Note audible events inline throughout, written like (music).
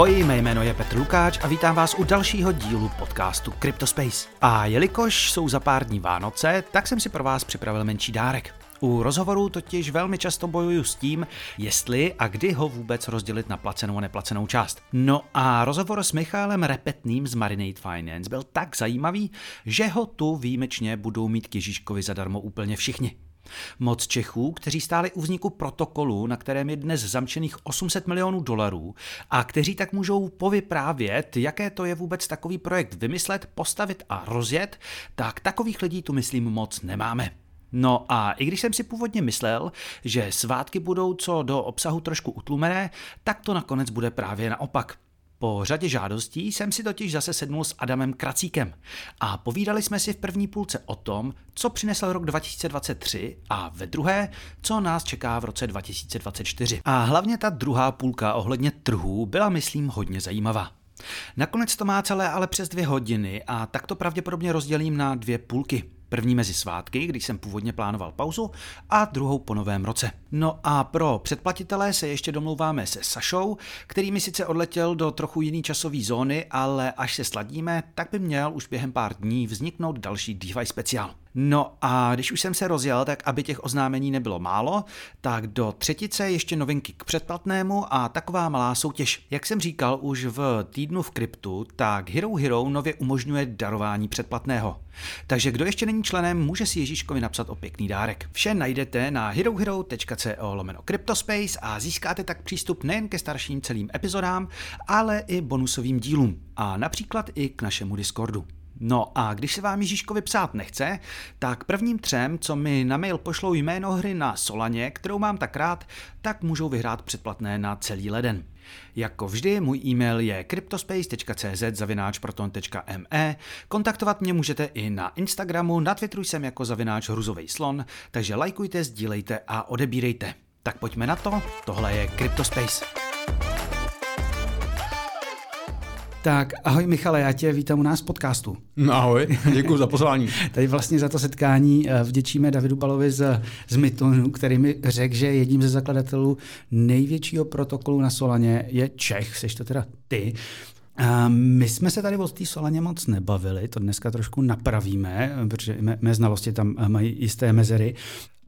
Ahoj, mé jméno je Petr Lukáč a vítám vás u dalšího dílu podcastu CryptoSpace. A jelikož jsou za pár dní Vánoce, tak jsem si pro vás připravil menší dárek. U rozhovorů totiž velmi často bojuju s tím, jestli a kdy ho vůbec rozdělit na placenou a neplacenou část. No a rozhovor s Michálem Repetným z Marinate Finance byl tak zajímavý, že ho tu výjimečně budou mít k Ježíškovi zadarmo úplně všichni. Moc Čechů, kteří stáli u vzniku protokolu, na kterém je dnes zamčených 800 milionů dolarů a kteří tak můžou povyprávět, jaké to je vůbec takový projekt vymyslet, postavit a rozjet, tak takových lidí tu myslím moc nemáme. No a i když jsem si původně myslel, že svátky budou co do obsahu trošku utlumené, tak to nakonec bude právě naopak. Po řadě žádostí jsem si totiž zase sednul s Adamem Kracíkem a povídali jsme si v první půlce o tom, co přinesl rok 2023 a ve druhé, co nás čeká v roce 2024. A hlavně ta druhá půlka ohledně trhů byla, myslím, hodně zajímavá. Nakonec to má celé ale přes dvě hodiny a tak to pravděpodobně rozdělím na dvě půlky. První mezi svátky, když jsem původně plánoval pauzu, a druhou po novém roce. No a pro předplatitelé se ještě domlouváme se Sašou, který mi sice odletěl do trochu jiný časové zóny, ale až se sladíme, tak by měl už během pár dní vzniknout další DeFi speciál. No a když už jsem se rozjel, tak aby těch oznámení nebylo málo, tak do třetice ještě novinky k předplatnému a taková malá soutěž. Jak jsem říkal už v týdnu v kryptu, tak Hero Hero nově umožňuje darování předplatného. Takže kdo ještě není členem, může si Ježíškovi napsat o pěkný dárek. Vše najdete na herohero.co lomeno Cryptospace a získáte tak přístup nejen ke starším celým epizodám, ale i bonusovým dílům a například i k našemu Discordu. No a když se vám Ježíškovi psát nechce, tak prvním třem, co mi na mail pošlou jméno hry na Solaně, kterou mám tak rád, tak můžou vyhrát předplatné na celý leden. Jako vždy, můj e-mail je cryptospace.cz zavináčproton.me. Kontaktovat mě můžete i na Instagramu, na Twitteru jsem jako zavináč hruzovej slon, takže lajkujte, sdílejte a odebírejte. Tak pojďme na to, tohle je Cryptospace. Tak ahoj Michale, já tě vítám u nás v podcastu. No, ahoj, děkuji za pozvání. (laughs) Tady vlastně za to setkání eh, vděčíme Davidu Balovi z, z Mytonu, který mi řekl, že jedním ze zakladatelů největšího protokolu na Solaně je Čech, jsi to teda ty. A my jsme se tady o té Solaně moc nebavili, to dneska trošku napravíme, protože mé, mé znalosti tam mají jisté mezery.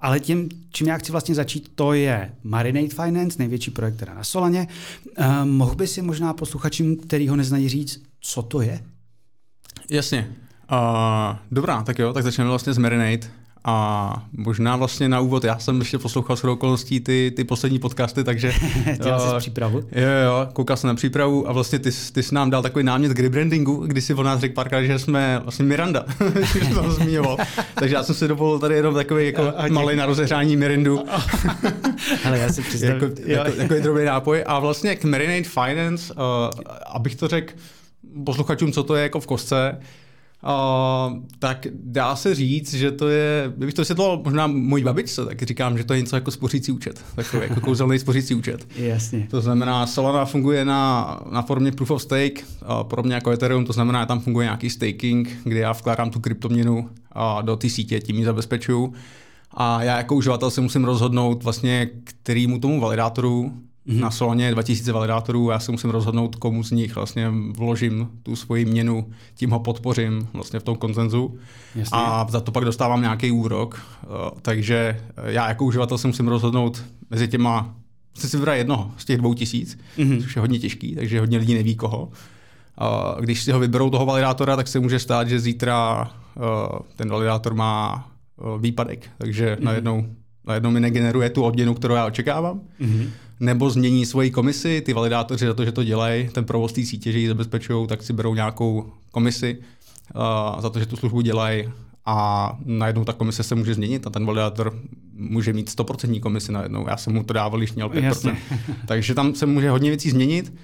Ale tím, čím já chci vlastně začít, to je Marinate Finance, největší projekt teda na Solaně. Uh, mohl by si možná posluchačům, který ho neznají říct, co to je? Jasně. Uh, dobrá, tak jo, tak začneme vlastně s Marinate. A možná vlastně na úvod, já jsem ještě poslouchal s okolností ty, ty poslední podcasty, takže... (laughs) Dělal jsi uh, přípravu? Jo, jo, koukal jsem na přípravu a vlastně ty, ty jsi nám dal takový námět k rebrandingu, kdy si o nás řekl párkrát, že jsme vlastně Miranda, (laughs) že to zmiňoval. takže já jsem si dovolil tady jenom takový jako malý na rozehrání Mirindu. (laughs) Ale já si přiznám. jako, jako, jako, drobný nápoj. A vlastně k Marinate Finance, uh, abych to řekl posluchačům, co to je jako v kostce, Uh, tak dá se říct, že to je, kdybych to vysvětloval možná mojí babičce, tak říkám, že to je něco jako spořící účet, takový jako kouzelný spořící účet. Jasně. To znamená, Solana funguje na, na formě proof of stake, uh, podobně jako Ethereum, to znamená, že tam funguje nějaký staking, kdy já vkládám tu kryptoměnu uh, do té sítě, tím ji zabezpečuju. A já jako uživatel se musím rozhodnout vlastně, kterýmu tomu validátoru Mm-hmm. Na Solaně 2000 validátorů, já se musím rozhodnout, komu z nich vlastně vložím tu svoji měnu, tím ho podpořím vlastně v tom koncenzu Jasně. a za to pak dostávám nějaký úrok. Eh, takže já jako uživatel se musím rozhodnout mezi těma, musím si vybrat jednoho z těch dvou tisíc, mm-hmm. což je hodně těžký, takže hodně lidí neví koho. A když si ho vyberou toho validátora, tak se může stát, že zítra eh, ten validátor má eh, výpadek, takže mm-hmm. najednou, najednou mi negeneruje tu odměnu, kterou já očekávám. Mm-hmm nebo změní svoji komisi, ty validátoři za to, že to dělají, ten provoz té sítě, že ji zabezpečují, tak si berou nějakou komisi uh, za to, že tu službu dělají a najednou ta komise se může změnit a ten validátor může mít 100% komisi najednou. Já jsem mu to dával, když měl 5%. Jasně. (laughs) Takže tam se může hodně věcí změnit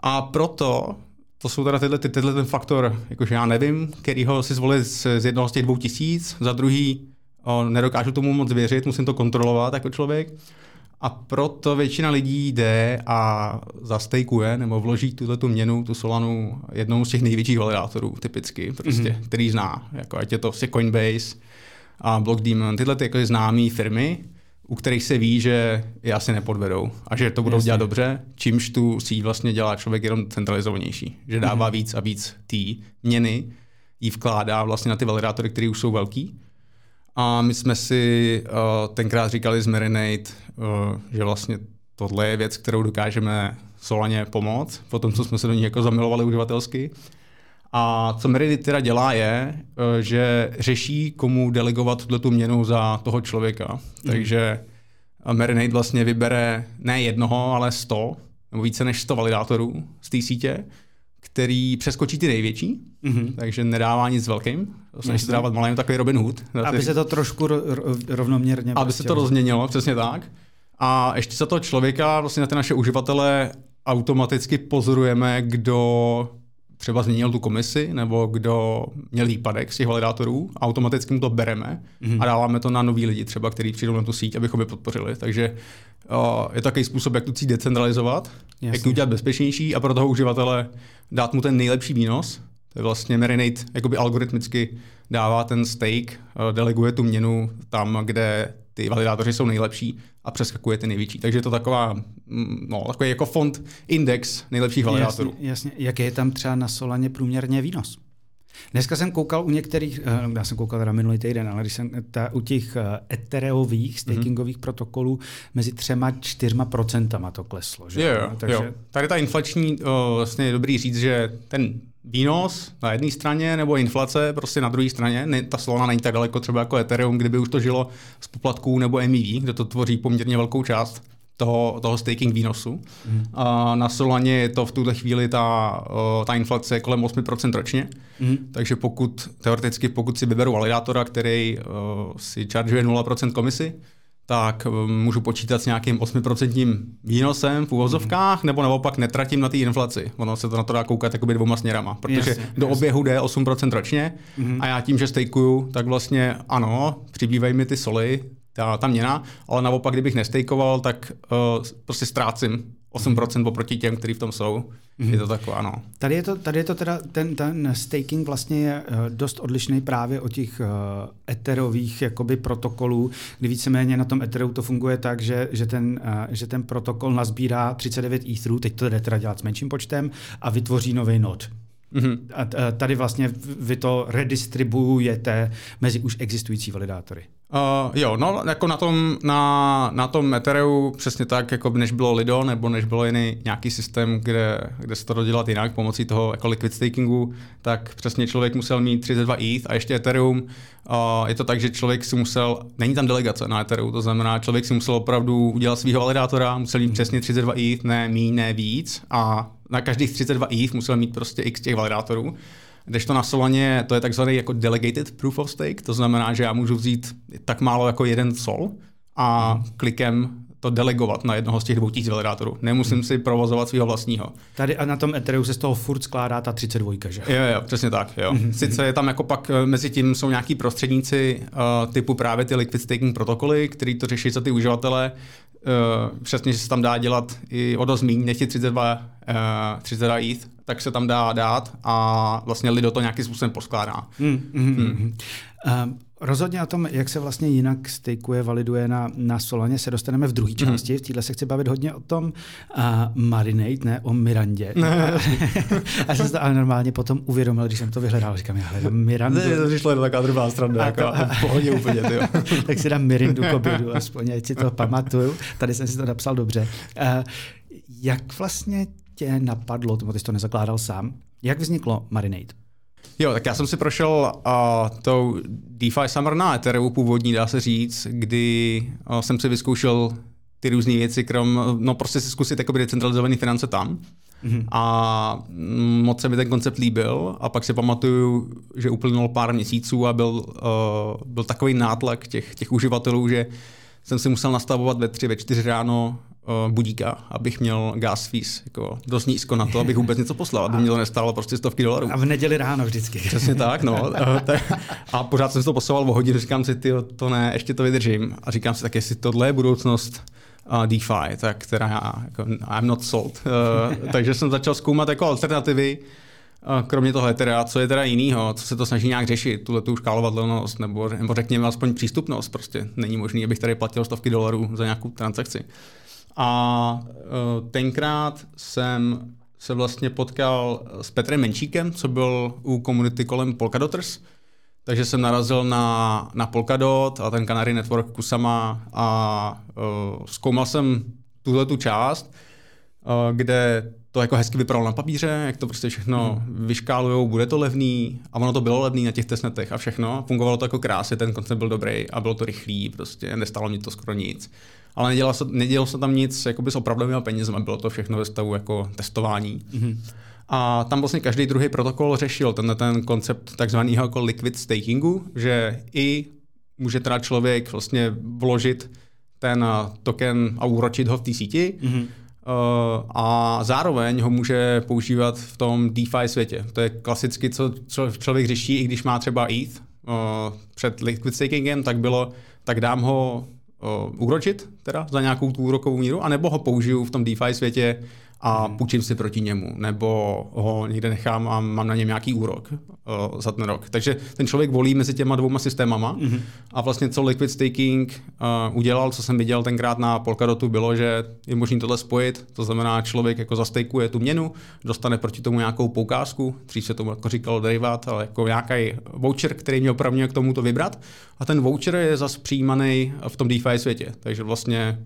a proto to jsou teda tyhle, tyhle ten faktor, jakože já nevím, kterýho si zvolit z, z jednoho z těch dvou tisíc, za druhý o, nedokážu tomu moc věřit, musím to kontrolovat jako člověk. A proto většina lidí jde a zastejkuje nebo vloží tuhle tu měnu, tu Solanu, jednou z těch největších validátorů typicky, prostě, mm-hmm. který zná. Jako ať je to prostě Coinbase a Block Demon, tyhle ty jako známé firmy. u kterých se ví, že je asi nepodvedou a že to budou Jasně. dělat dobře, čímž tu síť vlastně dělá člověk jenom centralizovanější, že dává mm-hmm. víc a víc té měny, jí vkládá vlastně na ty validátory, které už jsou velký. A my jsme si uh, tenkrát říkali z Marinate, že vlastně tohle je věc, kterou dokážeme Solaně pomoct, po tom, co jsme se do ní jako zamilovali uživatelsky. A co Meredith teda dělá je, eh, že řeší, komu delegovat tuto měnu za toho člověka. Mm. Takže Marinate vlastně vybere ne jednoho, ale sto, nebo více než 100 validátorů z té sítě, který přeskočí ty největší, mm-hmm. takže nedává nic velkým, snaží se dávat malým takový Robin Hood. Aby se to trošku rovnoměrně... Aby se to rozměnilo, přesně tak. A ještě za toho člověka, vlastně na ty naše uživatele automaticky pozorujeme, kdo třeba změnil tu komisi, nebo kdo měl výpadek z těch validátorů, automaticky mu to bereme mm-hmm. a dáváme to na nový lidi, třeba, který přijdou na tu síť, abychom je podpořili. Takže uh, je to takový způsob, jak tu síť decentralizovat, Jasně. jak to udělat bezpečnější a pro toho uživatele dát mu ten nejlepší výnos. To je vlastně Marinate jakoby algoritmicky dává ten stake, uh, deleguje tu měnu tam, kde ty validátoři jsou nejlepší a přeskakuje ty největší. Takže je to taková, mm, no, takový jako fond index nejlepších validátorů. Jasně, jasně. Jaký je tam třeba na Solaně průměrně výnos? Dneska jsem koukal u některých, eh, já jsem koukal teda minulý týden, ale když jsem ta, u těch eh, etereových stakingových mm-hmm. protokolů mezi třema, čtyřma procentama to kleslo. Že? Jo, jo, Takže... jo. Tady ta inflační, o, vlastně je dobrý říct, že ten výnos na jedné straně nebo inflace prostě na druhé straně. Ne, ta Solana není tak daleko třeba jako Ethereum, kdyby už to žilo z poplatků nebo MEV, kde to tvoří poměrně velkou část toho, toho staking výnosu. Mm. A na Solaně je to v tuhle chvíli ta, ta inflace kolem 8% ročně. Mm. Takže pokud teoreticky, pokud si vyberu validátora, který uh, si chargeuje 0% komisi, tak eh, můžu počítat s nějakým 8% výnosem v úvozovkách, mm. nebo naopak netratím na té inflaci. Ono se to na to dá koukat jakoby dvouma směrama, protože jasně, do jasně. oběhu jde 8% ročně mm. a já tím, že stejkuju, tak vlastně ano, přibývají mi ty soly, ta, ta měna, ale naopak, kdybych nestejkoval, tak uh, prostě ztrácím 8% oproti těm, kteří v tom jsou. Mm-hmm. Je to takové, ano. Tady je to, tady je to teda, ten, ten staking vlastně je uh, dost odlišný právě od těch uh, eterových jakoby protokolů, kdy víceméně na tom eteru to funguje tak, že, že, ten, uh, že ten protokol nazbírá 39 etherů, teď to jde teda dělat s menším počtem, a vytvoří nový nod. Mm-hmm. A tady vlastně vy to redistribuujete mezi už existující validátory. Uh, jo, no jako na tom, na, na tom Ethereum přesně tak, jako než bylo Lido, nebo než bylo jiný nějaký systém, kde, kde se to dodělat jinak pomocí toho jako liquid stakingu, tak přesně člověk musel mít 32 ETH a ještě Ethereum. Uh, je to tak, že člověk si musel, není tam delegace na Ethereum, to znamená, člověk si musel opravdu udělat svého validátora, musel mít přesně 32 ETH, ne mí, ne víc a na každých 32 ETH musel mít prostě x těch validátorů. Když to na Solaně, to je takzvaný jako delegated proof of stake, to znamená, že já můžu vzít tak málo jako jeden sol a hmm. klikem to delegovat na jednoho z těch dvou tisíc validátorů. Nemusím si provozovat svého vlastního. Tady a na tom Ethereum se z toho furt skládá ta 32, že? Jo, jo, přesně tak. Jo. Mm-hmm. Sice je tam jako pak eh, mezi tím jsou nějaký prostředníci uh, typu právě ty liquid staking protokoly, který to řeší za ty uživatele. Uh, přesně, že se tam dá dělat i o dost méně, než 32, uh, 32 ETH, tak se tam dá dát a vlastně Lido to nějakým způsobem poskládá. Hmm, hmm, hmm. Hmm. Rozhodně o tom, jak se vlastně jinak stejkuje, validuje na, na Solaně, se dostaneme v druhé hmm. části. V téhle se chci bavit hodně o tom uh, Marinate, ne o Mirandě. a (laughs) jsem to ale normálně potom uvědomil, když jsem to vyhledal. Říkám, já hledám Mirandu. Ne, to přišlo taková druhá strana, jako to, v pohodě úplně. Tyjo. (laughs) tak si dám Mirindu k obědu, aspoň ať si to pamatuju. Tady jsem si to napsal dobře. Uh, jak vlastně tě napadlo, ty jsi to nezakládal sám, jak vzniklo Marinate? Jo, tak já jsem si prošel uh, tou DeFi Summer na Ethereum původní, dá se říct, kdy uh, jsem si vyzkoušel ty různé věci, krom, no prostě si zkusit jakoby decentralizované finance tam. Mm-hmm. A moc se mi ten koncept líbil a pak si pamatuju, že uplynulo pár měsíců a byl, uh, byl takový nátlak těch, těch uživatelů, že jsem si musel nastavovat ve tři, ve čtyři ráno uh, budíka, abych měl gas fees jako dost nízko na to, abych vůbec něco poslal, aby mě to nestálo prostě stovky dolarů. A v neděli ráno vždycky. Přesně tak, no. (laughs) a pořád jsem si to poslal o hodinu, říkám si, ty, to ne, ještě to vydržím. A říkám si, tak jestli tohle je budoucnost uh, DeFi, tak teda já, jako, I'm not sold. Uh, takže jsem začal zkoumat jako alternativy, kromě toho teda, co je teda jinýho, co se to snaží nějak řešit, tuhle tu škálovatelnost, nebo, nebo řekněme aspoň přístupnost, prostě není možný, abych tady platil stovky dolarů za nějakou transakci. A uh, tenkrát jsem se vlastně potkal s Petrem Menšíkem, co byl u komunity kolem Polkadoters, takže jsem narazil na, na Polkadot a ten Canary Network Kusama a uh, zkoumal jsem tuhle tu část, uh, kde to jako hezky vypadalo na papíře, jak to prostě všechno hmm. vyškálujou, bude to levný a ono to bylo levný na těch testnetech a všechno. Fungovalo to jako krásně, ten koncept byl dobrý a bylo to rychlý, prostě nestalo mi to skoro nic. Ale nedělalo se, nedělalo se tam nic jakoby s opravdovými penězmi, bylo to všechno ve stavu jako testování. Hmm. A tam vlastně každý druhý protokol řešil ten, ten koncept takzvaného jako liquid stakingu, že i může teda člověk vlastně vložit ten token a úročit ho v té síti, mm-hmm Eh, a zároveň ho může používat v tom DeFi světě. To je klasicky, co, člověk řeší, i když má třeba ETH uh, před liquid stakingem, tak bylo, tak dám ho úročit teda za nějakou tu úrokovou míru, anebo ho použiju v tom DeFi světě a hmm. půjčím si proti němu, nebo ho někde nechám a mám na něm nějaký úrok uh, za ten rok. Takže ten člověk volí mezi těma dvouma systémama hmm. a vlastně co Liquid Staking uh, udělal, co jsem viděl tenkrát na Polkadotu, bylo, že je možné tohle spojit, to znamená člověk jako zastejkuje tu měnu, dostane proti tomu nějakou poukázku, dřív se tomu jako říkalo derivát, ale jako nějaký voucher, který mě opravňuje k tomu to vybrat a ten voucher je zase přijímaný v tom DeFi světě, takže vlastně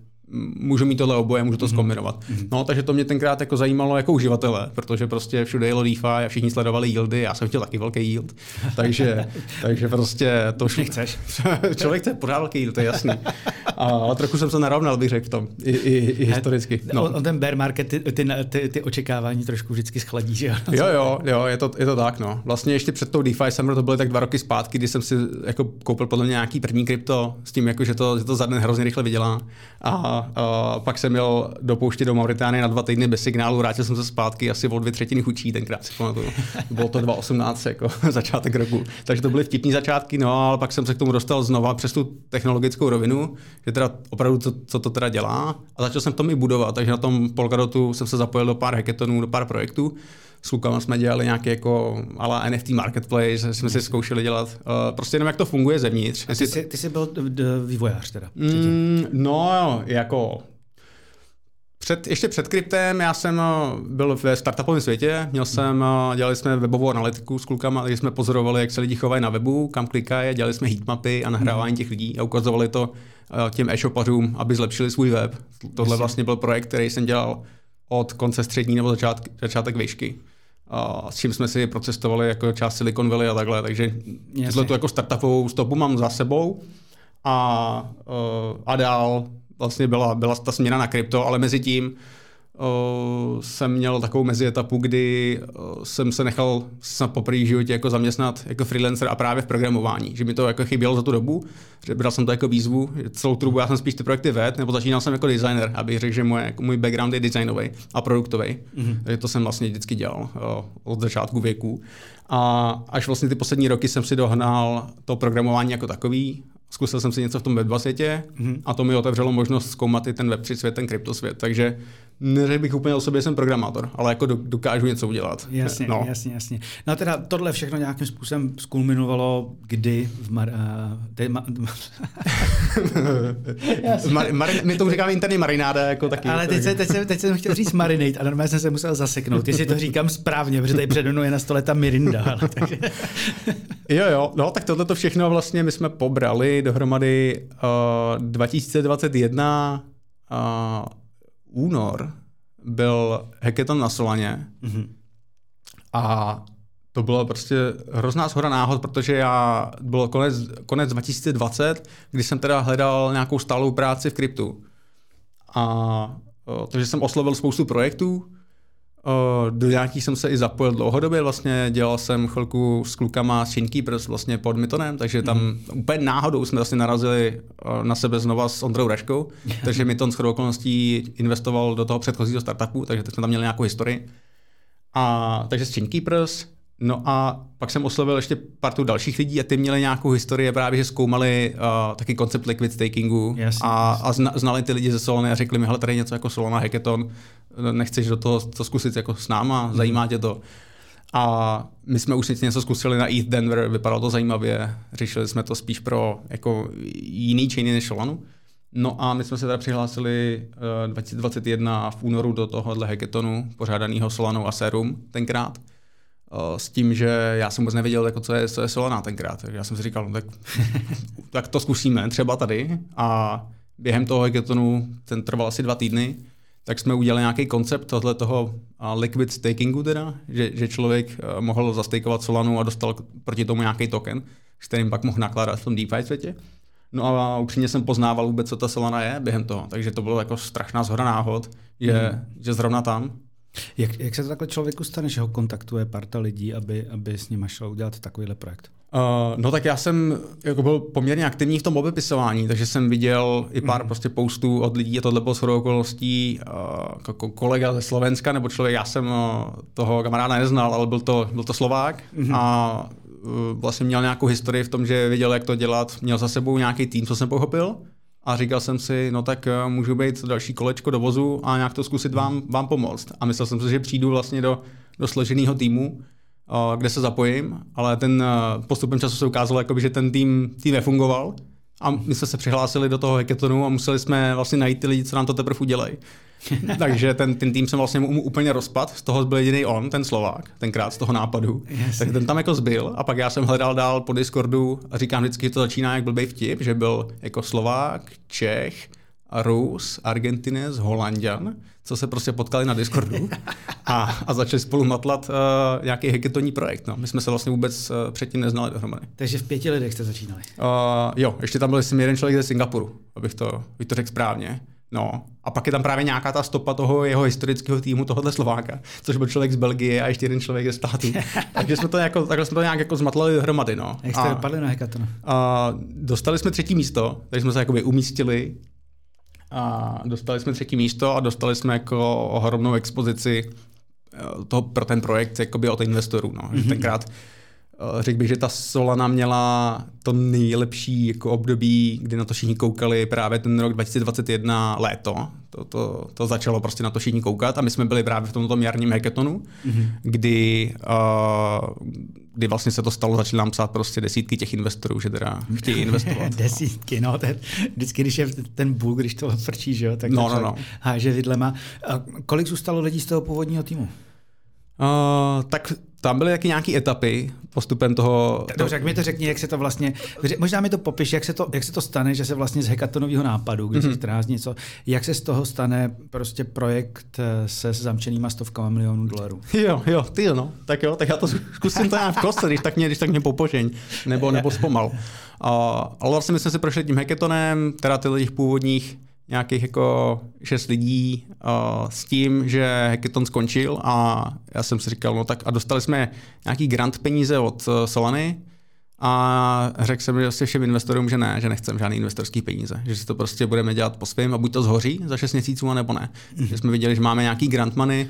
můžu mít tohle oboje, můžu to mm-hmm. zkombinovat. Mm-hmm. No, takže to mě tenkrát jako zajímalo jako uživatele, protože prostě všude jelo DeFi a všichni sledovali yieldy, já jsem chtěl taky velký yield, takže, (laughs) takže prostě to šlo. Chceš. (laughs) Člověk chce pořád velký yield, to je jasný. A trochu jsem se narovnal, bych řekl v tom, i, i, i historicky. No. On, ten bear market ty, ty, ty, ty, očekávání trošku vždycky schladí, že jo? (laughs) Jo, jo, jo, je to, je to tak, no. Vlastně ještě před tou DeFi Summer to byly tak dva roky zpátky, kdy jsem si jako koupil podle mě nějaký první krypto s tím, jako, že, to, že to za den hrozně rychle vydělá. A, a pak jsem měl do pouště do Mauritánie na dva týdny bez signálu, vrátil jsem se zpátky asi o dvě třetiny chučí, tenkrát si pamatuju. (laughs) Bylo to 2018 jako (laughs) začátek roku. Takže to byly vtipní začátky, no ale pak jsem se k tomu dostal znova přes tu technologickou rovinu, že teda opravdu co, co to teda dělá. A začal jsem v tom i budovat, takže na tom Polkadotu jsem se zapojil do pár hackathonů, do pár projektů s klukama jsme dělali nějaký jako ala NFT marketplace, jsme si zkoušeli dělat uh, prostě jenom jak to funguje zevnitř. A ty, jsi, ty jsi byl vývojář teda? Mm, no jako před, ještě před kryptem já jsem eh, byl ve startupovém světě, měl jsem, eh, dělali jsme webovou analytiku s klukama, takže jsme pozorovali, jak se lidi chovají na webu, kam klikají, dělali jsme heatmapy a nahrávání těch lidí a ukazovali to eh, těm e-shopařům, aby zlepšili svůj web. Tohle vlastně byl projekt, který jsem dělal od konce střední nebo začátek, začátek výšky. A s čím jsme si procestovali jako část Silicon Valley a takhle, takže tohle tu jako startupovou stopu mám za sebou a, a dál vlastně byla, byla ta směna na krypto, ale mezi tím uh, jsem měl takovou mezietapu, kdy uh, jsem se nechal snad po první životě jako zaměstnat jako freelancer a právě v programování, že mi to jako chybělo za tu dobu, že bral jsem to jako výzvu, celou tu dobu já jsem spíš ty projekty ved, nebo začínal jsem jako designer, abych řekl, že moje, jako můj background je designový a produktový. Mm-hmm. Takže to jsem vlastně vždycky dělal uh, od začátku věku. A až vlastně ty poslední roky jsem si dohnal to programování jako takový, zkusil jsem si něco v tom Web2 světě mm-hmm. a to mi otevřelo možnost zkoumat i ten Web3 svět, ten kryptosvět. Takže neřekl bych úplně o sobě, jsem programátor, ale jako dokážu něco udělat. Jasně, no. jasně, jasně. No a teda tohle všechno nějakým způsobem skulminovalo kdy v Mar... Uh, ma, (laughs) mar, mar, my tomu říkáme interní marináda, jako taky. Ale teď, se, teď, jsem, teď jsem chtěl říct marinate a normálně jsem se musel zaseknout, jestli to říkám správně, protože tady přede mnou je na stole ta mirinda. Ale, takže... (laughs) jo, jo, no tak tohle to všechno vlastně my jsme pobrali dohromady uh, 2021 uh, únor byl hackathon na Solaně mm-hmm. a to bylo prostě hrozná shoda náhod, protože já, bylo konec, konec 2020, kdy jsem teda hledal nějakou stálou práci v kryptu. A takže jsem oslovil spoustu projektů, do nějakých jsem se i zapojil dlouhodobě, vlastně dělal jsem chvilku s klukama z Shinkeepers vlastně pod Mitonem, takže tam mm. úplně náhodou jsme vlastně narazili na sebe znova s Ondrou Raškou, (laughs) takže Miton s okolností investoval do toho předchozího startupu, takže teď jsme tam měli nějakou historii. A takže s Shinkeepers, No a pak jsem oslovil ještě partu dalších lidí a ty měli nějakou historii právě, že zkoumali uh, taky koncept liquid stakingu jasně, a, a zna, znali ty lidi ze Solony a řekli mi, hele, tady je něco jako Solana Hackathon, nechceš do toho to zkusit jako s náma, mm. zajímá tě to. A my jsme už něco zkusili na ETH Denver, vypadalo to zajímavě, řešili jsme to spíš pro jako jiný chainy než Solanu. No a my jsme se teda přihlásili uh, 2021 v únoru do tohohle hackathonu, pořádaného Solanou a Serum tenkrát. Uh, s tím, že já jsem vůbec nevěděl, jako, co, je, co je Solana tenkrát. Takže já jsem si říkal, no, tak, (laughs) tak to zkusíme třeba tady. A během toho hackathonu, ten trval asi dva týdny, tak jsme udělali nějaký koncept tohle toho liquid stakingu teda, že, že člověk uh, mohl zastejkovat Solanu a dostal proti tomu nějaký token, s kterým pak mohl nakládat v tom DeFi světě. No a upřímně jsem poznával vůbec, co ta Solana je během toho, takže to bylo jako strašná zhoda náhod, že, mm. že zrovna tam. Jak, jak se to takhle člověku stane, že ho kontaktuje parta lidí, aby, aby s ním šel udělat takovýhle projekt? Uh, no tak já jsem jako byl poměrně aktivní v tom obepisování, takže jsem viděl i pár mm. prostě postů od lidí a tohle bylo shodou okolností uh, jako kolega ze Slovenska nebo člověk, já jsem uh, toho kamaráda neznal, ale byl to, byl to Slovák mm. a Eh, vlastně měl nějakou historii v tom, že věděl, jak to dělat, měl za sebou nějaký tým, co jsem pochopil, a říkal jsem si, no tak eh, můžu být další kolečko do vozu a nějak to zkusit vám, vám pomoct. A myslel jsem si, že přijdu vlastně do, do složeného týmu, eh, kde se zapojím, ale ten postupem času se ukázalo, jakoby, že ten tým, tým nefungoval a my jsme se přihlásili do toho hackathonu a museli jsme vlastně najít ty lidi, co nám to teprve udělají. (laughs) Takže ten, ten tým jsem vlastně mu úplně rozpad, z toho byl jediný on, ten Slovák, tenkrát z toho nápadu. Yes. Tak ten tam jako zbyl a pak já jsem hledal dál po Discordu a říkám vždycky, že to začíná jak blbý vtip, že byl jako Slovák, Čech, Rus, Argentinec, Holandian, co se prostě potkali na Discordu a, a začali spolu matlat uh, nějaký hackathonní projekt. No. My jsme se vlastně vůbec uh, předtím neznali dohromady. Takže v pěti lidech jste začínali? Uh, jo, ještě tam byl jsem jeden člověk ze Singapuru, abych to, abych to řekl správně. No, a pak je tam právě nějaká ta stopa toho jeho historického týmu, tohohle Slováka, což byl člověk z Belgie a ještě jeden člověk ze státu. (laughs) Takže jsme to jako, takhle jsme to nějak jako zmatlali dohromady. No. Jak jste dopadli na hackathonu? A dostali jsme třetí místo, takže jsme se jakoby umístili a dostali jsme třetí místo a dostali jsme jako ohromnou expozici eh, toho, pro ten projekt jakoby od investorů. No. Mm-hmm. Tenkrát řekl bych, že ta Solana měla to nejlepší jako období, kdy na to všichni koukali právě ten rok 2021 léto. To, to, to začalo prostě na to všichni koukat a my jsme byli právě v tomto jarním hackathonu, mm-hmm. kdy, uh, kdy vlastně se to stalo, začali nám psát prostě desítky těch investorů, že teda chtějí (laughs) investovat. desítky, no. Ten, vždycky, když je ten bůh, když to frčí, že jo, tak no, no, no. háže vidlema. A kolik zůstalo lidí z toho původního týmu? Uh, tak tam byly taky nějaké etapy postupem toho... Dobře, jak mi to řekni, jak se to vlastně... Možná mi to popiš, jak se to, jak se to stane, že se vlastně z hekatonového nápadu, když mm-hmm. se 14 něco, jak se z toho stane prostě projekt eh, se zamčenýma stovkama milionů dolarů. Jo, jo, ty jo, no. Tak jo, tak já to zkusím to nějak v kostce, když tak mě, když tak mě popožeň, nebo, nebo zpomal. Uh, ale vlastně my jsme si prošli tím hackatonem, teda těch původních nějakých jako šest lidí uh, s tím, že hackathon skončil a já jsem si říkal, no tak a dostali jsme nějaký grant peníze od uh, Solany a řekl jsem vlastně všem investorům, že ne, že nechcem žádný investorský peníze, že si to prostě budeme dělat po svém a buď to zhoří za 6 měsíců, nebo ne. Mm-hmm. Že jsme viděli, že máme nějaký grant money,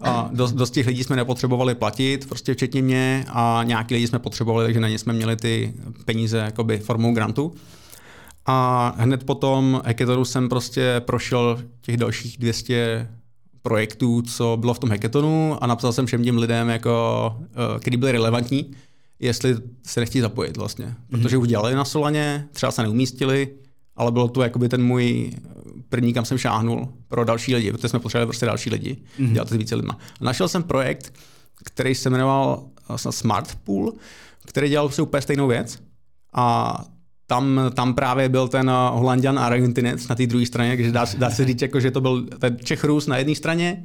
a dost, dost těch lidí jsme nepotřebovali platit, prostě včetně mě, a nějaký lidi jsme potřebovali, takže na ně jsme měli ty peníze jakoby formou grantu. A hned potom hackathonu jsem prostě prošel těch dalších 200 projektů, co bylo v tom hackathonu a napsal jsem všem těm lidem, jako, eh, který byli relevantní, jestli se nechtějí zapojit vlastně. Protože mm-hmm. už dělali na Solaně, třeba se neumístili, ale bylo to jakoby ten můj první, kam jsem šáhnul pro další lidi, protože jsme potřebovali prostě další lidi, mm-hmm. dělat to s více lidma. A našel jsem projekt, který se jmenoval vlastně Smart Pool, který dělal si úplně stejnou věc a tam, tam právě byl ten eh, Holandian Argentinec na té druhé straně, takže dá, dá se říct, jako, že to byl ten Čech Rus na jedné straně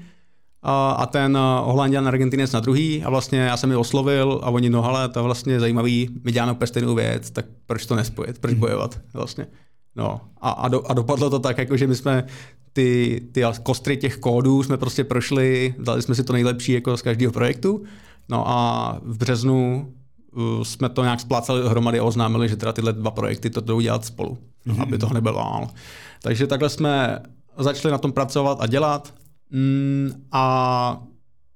a, a ten eh, Holandian Argentinec na druhý. A vlastně já jsem je oslovil a oni, no ale to je vlastně zajímavý, my děláme úplně stejnou věc, tak proč to nespojit, proč mhm. bojovat? Vlastně. No. A, a, do, a dopadlo to tak, jako že my jsme ty, ty kostry těch kódů jsme prostě prošli, dali jsme si to nejlepší jako z každého projektu, no a v březnu jsme to nějak splácali dohromady a oznámili, že teda tyhle dva projekty to jdou dělat spolu, mm-hmm. aby toho nebylo málo. Takže takhle jsme začali na tom pracovat a dělat mm, a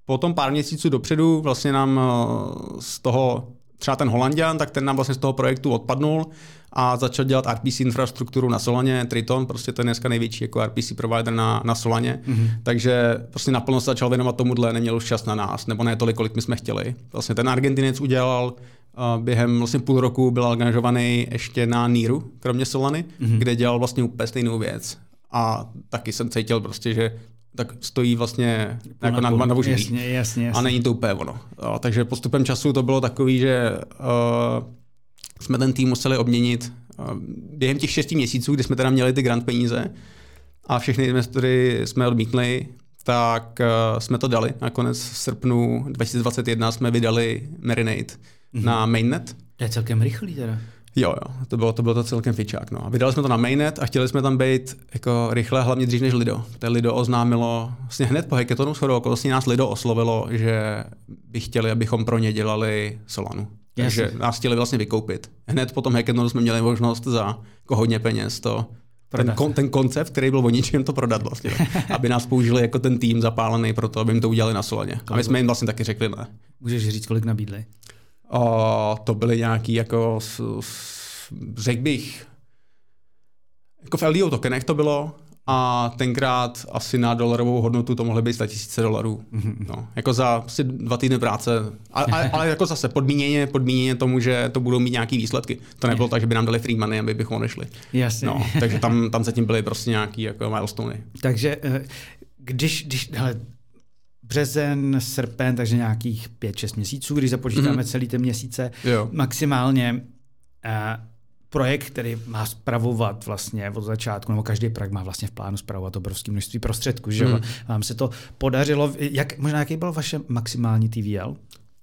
potom pár měsíců dopředu vlastně nám uh, z toho třeba ten Holandian, tak ten nám vlastně z toho projektu odpadnul a začal dělat RPC infrastrukturu na Solaně, Triton, prostě to je dneska největší jako RPC provider na, na Solaně, mm-hmm. takže prostě naplno se začal věnovat tomuhle, neměl už čas na nás, nebo ne tolik, kolik my jsme chtěli. Vlastně ten Argentinec udělal uh, během vlastně půl roku byl angažovaný ještě na Níru, kromě Solany, mm-hmm. kde dělal vlastně úplně stejnou věc. A taky jsem cítil prostě, že tak stojí vlastně jako na, jako na, na jasně, jasně, jasně. A není to úplně ono. A, takže postupem času to bylo takový, že uh, jsme ten tým museli obměnit během těch šesti měsíců, kdy jsme teda měli ty grant peníze a všechny investory jsme odmítli, tak uh, jsme to dali. Nakonec v srpnu 2021 jsme vydali Marinade mm-hmm. na mainnet. To je celkem rychlý teda. Jo, jo, to bylo to, bylo to celkem fičák. No. Vydali jsme to na mainnet a chtěli jsme tam být jako rychle, hlavně dřív než Lido. To Lido oznámilo, vlastně hned po hackathonu shodou okolností nás Lido oslovilo, že by chtěli, abychom pro ně dělali Solanu. Takže nás chtěli vlastně vykoupit. Hned po tom hackathonu jsme měli možnost za jako hodně peněz to ten, kon, ten koncept, který byl o ničem to prodat vlastně. (laughs) aby nás použili jako ten tým zapálený pro to, aby jim to udělali na Solaně. A my jsme jim vlastně taky řekli ne. Můžeš říct, kolik nabídli? A to byly nějaký jako, řekl bych, jako v LDO tokenech to bylo, a tenkrát asi na dolarovou hodnotu to mohly být 100 tisíce dolarů. Mm-hmm. No, jako za asi dva týdny práce, ale, ale, ale jako zase podmíněně, podmíněně tomu, že to budou mít nějaké výsledky. To nebylo tak, že by nám dali free money, aby bychom odešli. Jasně. No, takže tam, tam zatím byly prostě nějaké jako milestone. Takže eh, když, když hele, březen, srpen, takže nějakých 5-6 měsíců, když započítáme mm-hmm. celý ty měsíce, jo. maximálně uh, projekt, který má spravovat vlastně od začátku, nebo každý projekt má vlastně v plánu spravovat obrovské množství prostředků, že mm. vám se to podařilo. Jak, možná jaký byl vaše maximální TVL?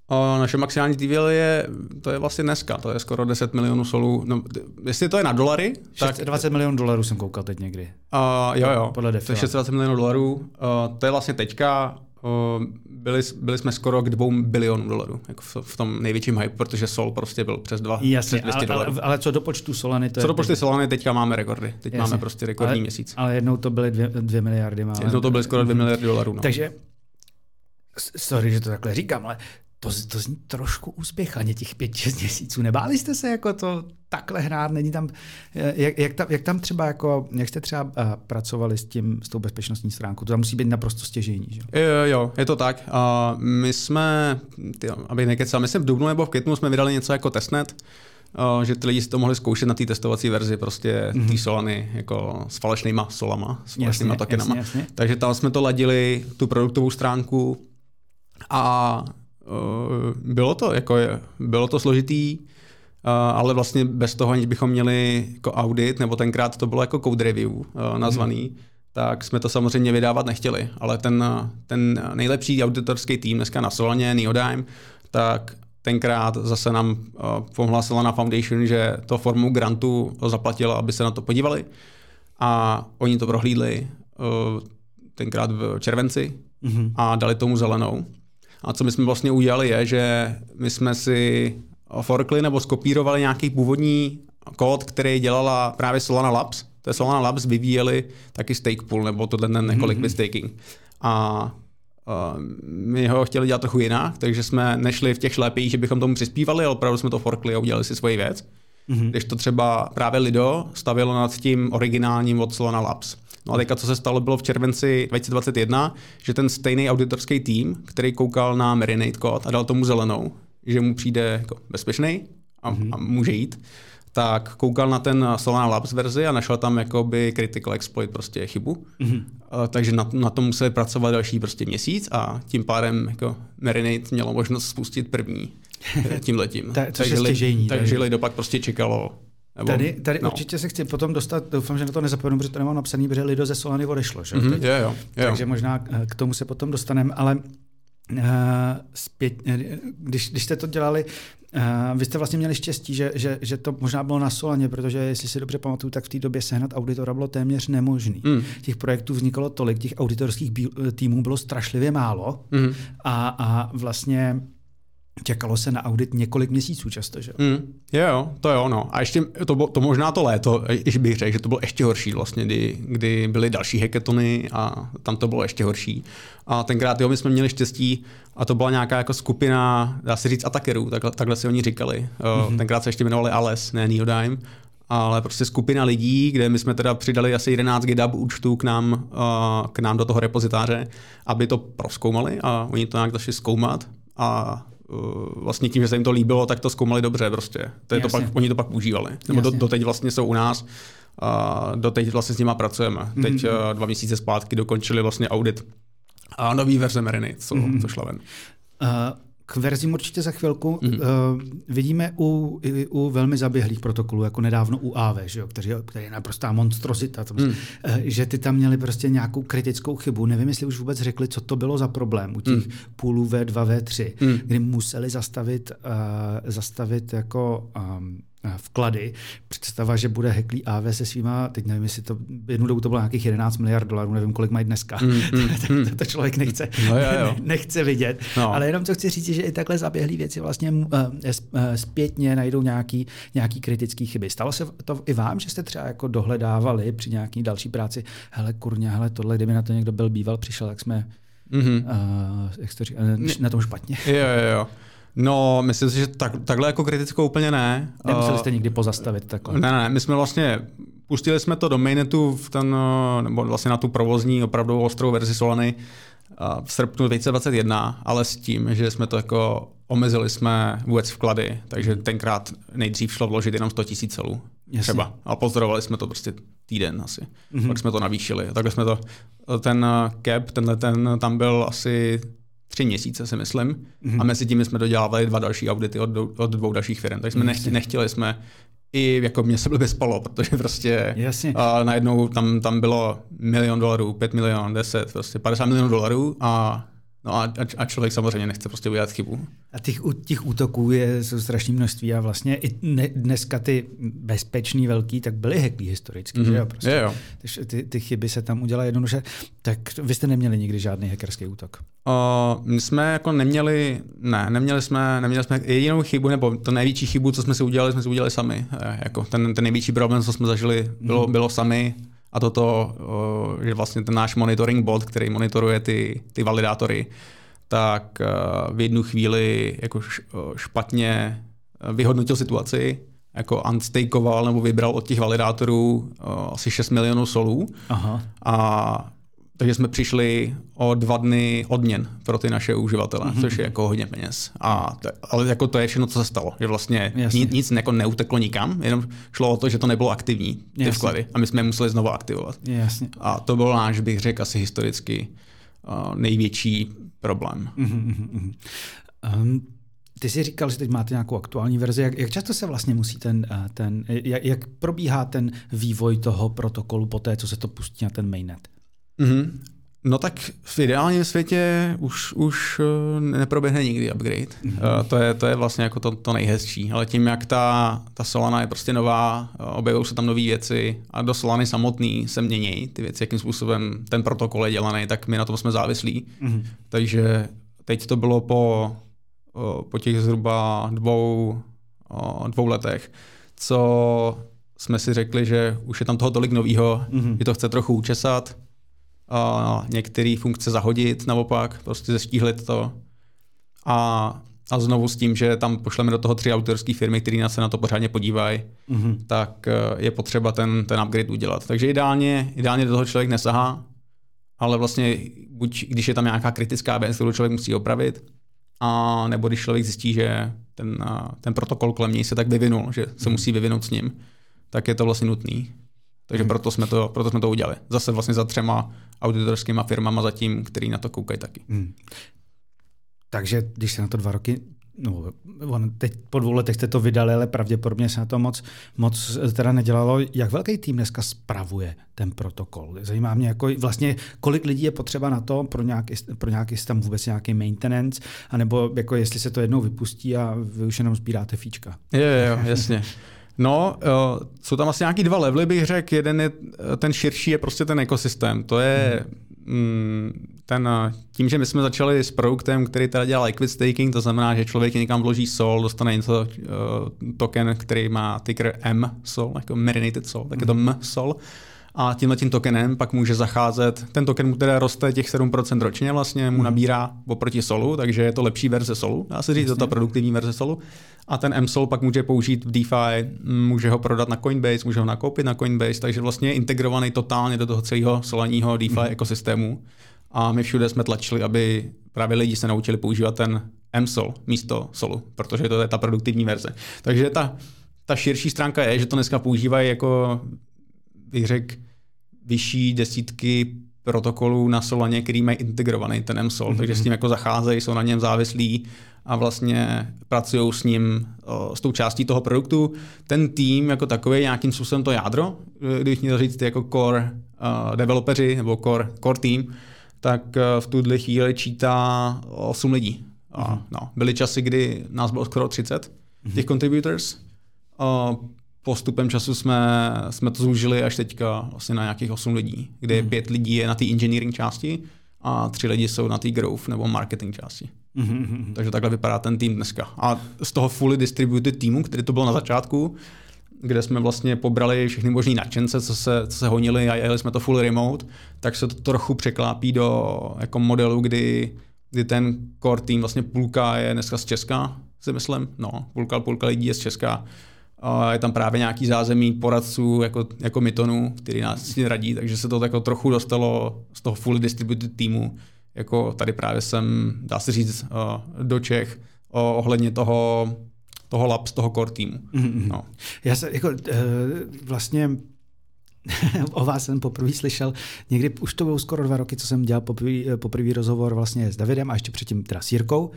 O, naše maximální TVL je, to je vlastně dneska, to je skoro 10 milionů solů. No, jestli to je na dolary, 620 tak... milionů dolarů jsem koukal teď někdy. Uh, jo, jo, podle to je 620 milionů dolarů. Uh, to je vlastně teďka byli, byli jsme skoro k dvou bilionům dolarů, jako v, v tom největším hype, protože Sol prostě byl přes dva, Jasně, přes 200 ale, ale, ale, co do počtu Solany? To co do počtu Solany, teďka máme rekordy. Teď Jasně. máme prostě rekordní ale, měsíc. Ale jednou to byly dvě, dvě miliardy. Máme. Jednou to byly skoro dvě miliardy dolarů. No. Takže, sorry, že to takhle říkám, ale to, to zní trošku úspěchaně těch pět, šest měsíců. Nebáli jste se jako to takhle hrát? Není tam, jak, jak, tam, jak tam třeba jako, jak jste třeba uh, pracovali s tím, s tou bezpečnostní stránkou? To tam musí být naprosto stěžení, že? Jo, jo, je to tak. Uh, my jsme, ty, aby nekecal, my jsme v Dubnu nebo v květnu jsme vydali něco jako testnet, uh, že ty lidi si to mohli zkoušet na té testovací verzi prostě mm-hmm. té Solany jako s falešnýma solama, s falešnýma tokenama. Jasně, jasně. Takže tam jsme to ladili, tu produktovou stránku a Eh, bylo to, jako je, bylo to složitý, eh, ale vlastně bez toho, aniž bychom měli jako audit, nebo tenkrát to bylo jako code review eh, nazvaný, hmm. tak jsme to samozřejmě vydávat nechtěli. Ale ten, ten nejlepší auditorský tým dneska na Solaně, Neodime, tak tenkrát zase nám pomohla Solana Foundation, že to formu grantu zaplatila, aby se na to podívali. A oni to prohlídli tenkrát v červenci mm-hmm. a dali tomu zelenou. A co my jsme vlastně udělali je, že my jsme si forkli nebo skopírovali nějaký původní kód, který dělala právě Solana Labs. To je Solana Labs vyvíjeli taky stake pool, nebo tohle ten několik mm-hmm. staking. A Uh, my ho chtěli dělat trochu jinak, takže jsme nešli v těch šlépích, že bychom tomu přispívali, ale opravdu jsme to forkli a udělali si svoji věc. Mm-hmm. Když to třeba právě Lido stavilo nad tím originálním od Solana Labs. No a teďka, co se stalo, bylo v červenci 2021, že ten stejný auditorský tým, který koukal na Marinate kód a dal tomu zelenou, že mu přijde jako bezpečný a, mm-hmm. a může jít, tak koukal na ten Solana Labs verzi a našel tam jakoby critical exploit, prostě chybu. Mm-hmm. Uh, takže na, na tom museli pracovat další prostě měsíc a tím pádem jako Marinate mělo možnost spustit první (laughs) tímhletím. Ta, takže, stěžení, takže Lido pak prostě čekalo nebo, tady tady no. určitě se chci potom dostat, doufám, že na to nezapomenu, protože to nemám napsaný, protože Lido ze Solany odešlo. Že? Mm-hmm, jo, jo, jo. Takže možná eh, k tomu se potom dostaneme, ale uh, zpět, eh, když, když jste to dělali, uh, vy jste vlastně měli štěstí, že, že, že to možná bylo na Solaně, protože jestli si dobře pamatuju, tak v té době sehnat auditora bylo téměř nemožný. Mm. Těch projektů vznikalo tolik, těch auditorských týmů bylo strašlivě málo mm. a, a vlastně čekalo se na audit několik měsíců často, že? Mm, jo, to jo, no. A ještě to, to možná to léto, když bych řekl, že to bylo ještě horší vlastně, kdy, kdy byly další heketony a tam to bylo ještě horší. A tenkrát jo, my jsme měli štěstí a to byla nějaká jako skupina, dá se říct, atakerů, takhle, takhle si oni říkali. Mm-hmm. Tenkrát se ještě jmenovali ALES, ne Neodime ale prostě skupina lidí, kde my jsme teda přidali asi 11 GitHub účtů k nám, k nám do toho repozitáře, aby to proskoumali a oni to nějak začali zkoumat a vlastně tím, že se jim to líbilo, tak to zkoumali dobře prostě. To je to pak, oni to pak užívali. Nebo do, doteď vlastně jsou u nás a doteď vlastně s nima pracujeme. Mm-hmm. Teď mhm. dva měsíce zpátky dokončili vlastně audit a nový verze Meriny, co, mm-hmm. co šla ven. Uh, k verzím určitě za chvilku. Mm. Uh, vidíme u, u velmi zaběhlých protokolů, jako nedávno u AV, že jo, který, který je naprostá monstrozita, mm. uh, že ty tam měli prostě nějakou kritickou chybu. Nevím, jestli už vůbec řekli, co to bylo za problém u těch mm. půlů V2, V3, mm. kdy museli zastavit, uh, zastavit jako um, vklady. Představa, že bude heklý AV se svýma, teď nevím, jestli to jednu dobu to bylo nějakých 11 miliard dolarů, nevím, kolik mají dneska. Mm, mm, (laughs) to, to, to člověk nechce, no, jo, jo. (laughs) nechce vidět. No. Ale jenom co chci říct, že i takhle zaběhlé věci vlastně uh, zpětně najdou nějaký, nějaký kritický chyby. Stalo se to i vám, že jste třeba jako dohledávali při nějaký další práci, hele kurně, hele tohle, kdyby na to někdo byl býval, přišel, jak jsme mm-hmm. uh, jak to říká, na tom špatně. Jo, jo, jo. No, myslím si, že tak, takhle jako kritickou úplně ne. Nemuseli jste nikdy pozastavit takhle? Ne, ne, my jsme vlastně, pustili jsme to do mainnetu v ten, nebo vlastně na tu provozní opravdu ostrou verzi Solany v srpnu 2021, ale s tím, že jsme to jako omezili jsme vůbec vklady, takže tenkrát nejdřív šlo vložit jenom 100 tisíc celů. Jasně. Třeba. A pozdorovali jsme to prostě týden asi. Mm-hmm. Pak jsme to navýšili. Takhle jsme to, ten cap, tenhle ten tam byl asi tři měsíce, si myslím. Mm-hmm. A mezi tím jsme dodělávali dva další audity od, od dvou dalších firm. Takže jsme nechtěli, nechtěli jsme i jako mě se blbě spalo, protože prostě Jasně. A najednou tam, tam bylo milion dolarů, pět milion, deset, prostě 50 milionů dolarů a No a, a člověk samozřejmě nechce prostě udělat chybu. A těch, těch útoků je jsou strašné množství a vlastně i ne, dneska ty bezpečný velký, tak byly heklí historicky, mm-hmm. že jo? Prostě. Je, jo. Ty, ty chyby se tam udělají jednoduše. Tak vy jste neměli nikdy žádný hackerský útok? Uh, my jsme jako neměli, ne, neměli jsme, neměli jsme jedinou chybu, nebo to největší chybu, co jsme si udělali, jsme si udělali sami. E, jako ten, ten největší problém, co jsme zažili, bylo, mm. bylo sami a toto, že vlastně ten náš monitoring bot, který monitoruje ty, ty validátory, tak v jednu chvíli jako špatně vyhodnotil situaci, jako unstakeoval nebo vybral od těch validátorů asi 6 milionů solů. Aha. A takže jsme přišli o dva dny odměn pro ty naše uživatele, mm-hmm. což je jako hodně peněz. A to, ale jako to je všechno, co se stalo. Že vlastně nic, nic jako neuteklo nikam, jenom šlo o to, že to nebylo aktivní, ty Jasně. vklady. A my jsme je museli znovu aktivovat. Jasně. A to byl náš, bych řekl, asi historicky uh, největší problém. Mm-hmm. Um, ty jsi říkal, že teď máte nějakou aktuální verzi. Jak, jak často se vlastně musí ten, eh, ten jak, jak probíhá ten vývoj toho protokolu po té, co se to pustí na ten mainnet? Mm-hmm. No tak v ideálním světě už, už eh, neproběhne nikdy upgrade. Mm-hmm. To, je, to je vlastně jako to, to nejhezčí. Ale tím, jak ta, ta Solana je prostě nová, eh, objevují se tam nové věci a do Solany samotný se mění ty věci, jakým způsobem ten protokol je dělaný, tak my na tom jsme závislí. Mm-hmm. Takže teď to bylo po, po těch zhruba dvou, dvou letech, co jsme si řekli, že už je tam toho tolik nového, mm-hmm. že to chce trochu učesat, a některé funkce zahodit, naopak, prostě zeštíhlit to. A, a znovu s tím, že tam pošleme do toho tři autorské firmy, které se na to pořádně podívají, mm-hmm. tak eh, je potřeba ten, ten upgrade udělat. Takže ideálně, ideálně do toho člověk nesahá, ale vlastně buď když je tam nějaká kritická věc, kterou člověk musí opravit, a nebo když člověk zjistí, že ten, eh, ten protokol kolem něj se tak vyvinul, že se mm. musí vyvinout s ním, tak je to vlastně nutný. Takže hmm. proto, jsme to, proto jsme to udělali. Zase vlastně za třema auditorskými firmama zatím, který na to koukají taky. Hmm. Takže když se na to dva roky No, on teď po dvou letech jste to vydali, ale pravděpodobně se na to moc, moc teda nedělalo. Jak velký tým dneska spravuje ten protokol? Zajímá mě, jako vlastně, kolik lidí je potřeba na to pro nějaký, pro nějaký tam vůbec nějaký maintenance, anebo jako jestli se to jednou vypustí a vy už jenom sbíráte fíčka. Jo, jo, jasně. (laughs) No, uh, jsou tam asi nějaký dva levely, bych řekl. Jeden je, ten širší je prostě ten ekosystém. To je, mm, ten, tím, že my jsme začali s produktem, který teda dělá liquid staking, to znamená, že člověk někam vloží sol, dostane něco uh, token, který má ticker M sol, jako marinated sol, tak je to M sol a tímhle tím tokenem pak může zacházet, ten token mu teda roste těch 7% ročně vlastně, mu mhm. nabírá oproti solu, takže je to lepší verze solu, dá se říct, to ta produktivní verze solu. A ten MSOL pak může použít v DeFi, může ho prodat na Coinbase, může ho nakoupit na Coinbase, takže vlastně je integrovaný totálně do toho celého soleního DeFi mm-hmm. ekosystému. A my všude jsme tlačili, aby právě lidi se naučili používat ten MSOL místo solu, protože to je ta produktivní verze. Takže ta, ta širší stránka je, že to dneska používají jako bych řekl, vyšší desítky protokolů na Solaně, který mají integrovaný ten MSOL, mm-hmm. takže s tím jako zacházejí, jsou na něm závislí a vlastně pracují s ním, s tou částí toho produktu. Ten tým jako takový, nějakým způsobem to jádro, když měl říct jako core uh, developeři nebo core, core team, tak uh, v tuhle chvíli čítá 8 lidí. Mm-hmm. No, byly časy, kdy nás bylo skoro 30 mm-hmm. těch contributors. Uh, postupem času jsme, jsme to zúžili až teďka vlastně na nějakých 8 lidí, kde mm. pět lidí je na té engineering části a tři lidi jsou na té growth nebo marketing části. Mm-hmm. Takže takhle vypadá ten tým dneska. A z toho fully distributed týmu, který to bylo na začátku, kde jsme vlastně pobrali všechny možný nadšence, co se, co se honili a jeli jsme to full remote, tak se to trochu překlápí do jako modelu, kdy, kdy ten core tým, vlastně půlka je dneska z Česka, si myslím, no, půlka, půlka lidí je z Česka je tam právě nějaký zázemí poradců jako, jako Mytonu, který nás s radí, takže se to jako trochu dostalo z toho fully distributed týmu. Jako tady právě jsem, dá se říct, do Čech ohledně toho, toho lab z toho core týmu. Mm-hmm. No. Já se jako eh, vlastně (laughs) o vás jsem poprvé slyšel, někdy už to bylo skoro dva roky, co jsem dělal poprvý, poprvý rozhovor vlastně s Davidem a ještě předtím teda s Jirkou.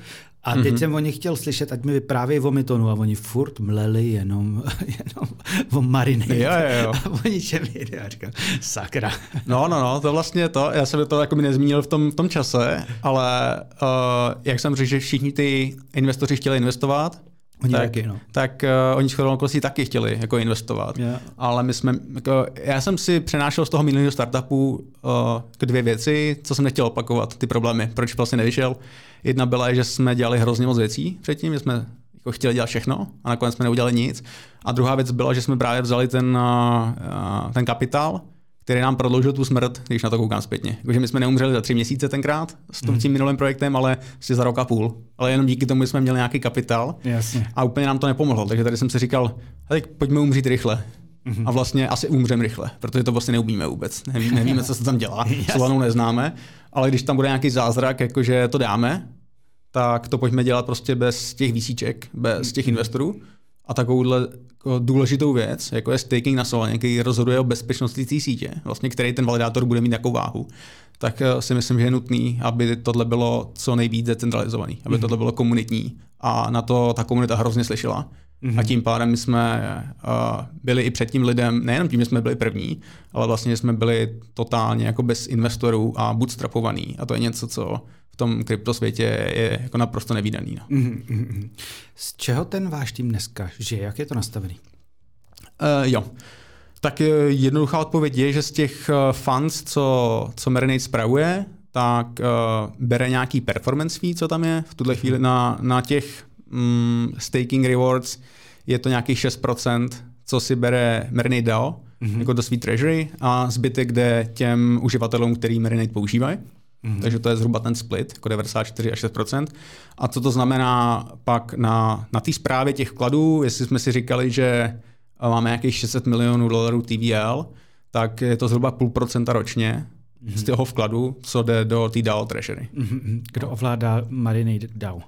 A teď mm-hmm. jsem o nich chtěl slyšet, ať mi vyprávějí o Mytonu a oni furt mleli jenom, (laughs) jenom o Marinade. Jo, jo, jo. A o ničem jde. A říkám, sakra. No, no, no, to vlastně to, já jsem to jako mi nezmínil v tom, v tom čase, ale uh, jak jsem řekl, že všichni ty investoři chtěli investovat, Oni tak, taky, no. tak uh, oni shodou okolností taky chtěli jako investovat. Yeah. Ale my jsme, jako, já jsem si přenášel z toho minulého startupu uh, dvě věci, co jsem nechtěl opakovat, ty problémy, proč vlastně nevyšel. Jedna byla, že jsme dělali hrozně moc věcí předtím, že jsme jako chtěli dělat všechno a nakonec jsme neudělali nic. A druhá věc byla, že jsme právě vzali ten, uh, ten kapitál, který nám prodloužil tu smrt, když na to koukám zpětně. Jakože my jsme neumřeli za tři měsíce tenkrát s tím, tím minulým projektem, ale si za rok a půl. Ale jenom díky tomu jsme měli nějaký kapitál Jasně. a úplně nám to nepomohlo. Takže tady jsem si říkal, tak pojďme umřít rychle. Mm-hmm. A vlastně asi umřem rychle, protože to vlastně neumíme vůbec. Nevíme, nevíme co se tam dělá, (laughs) Solanou neznáme, ale když tam bude nějaký zázrak, jakože to dáme, tak to pojďme dělat prostě bez těch výsíček, bez těch investorů a takovouhle jako důležitou věc, jako je staking na Solaně, který rozhoduje o bezpečnosti té sítě, vlastně který ten validátor bude mít nějakou váhu, tak eh, si myslím, že je nutný, aby tohle bylo co nejvíc decentralizovaný, aby mm-hmm. tohle bylo komunitní a na to ta komunita hrozně slyšela. Mm-hmm. A tím pádem my jsme uh, byli i před tím lidem, nejenom tím, že jsme byli první, ale vlastně jsme byli totálně jako bez investorů a bootstrapovaný. A to je něco, co tom kryptosvětě je jako naprosto nevýdaný. No. Mm-hmm. Z čeho ten váš tým dneska žije? Jak je to nastavený? Uh, jo. Tak jednoduchá odpověď je, že z těch eh, funds, co, co Marinade spravuje, tak uh, bere nějaký performance fee, co tam je. V tuhle chvíli na, na těch um, staking rewards je to nějakých 6%, co si bere Marinade DAO, mm-hmm. jako do svý treasury, a zbytek jde těm uživatelům, který Marinade používají. Mm-hmm. Takže to je zhruba ten split, jako 94 až 6% A co to znamená pak na, na té zprávě těch vkladů, jestli jsme si říkali, že eh, máme nějakých 600 milionů dolarů TVL, tak je to zhruba půl procenta ročně mm-hmm. z toho vkladu, co jde do té DAO Treasury. Mm-hmm. Kdo ovládá Marinade DAO? Uh,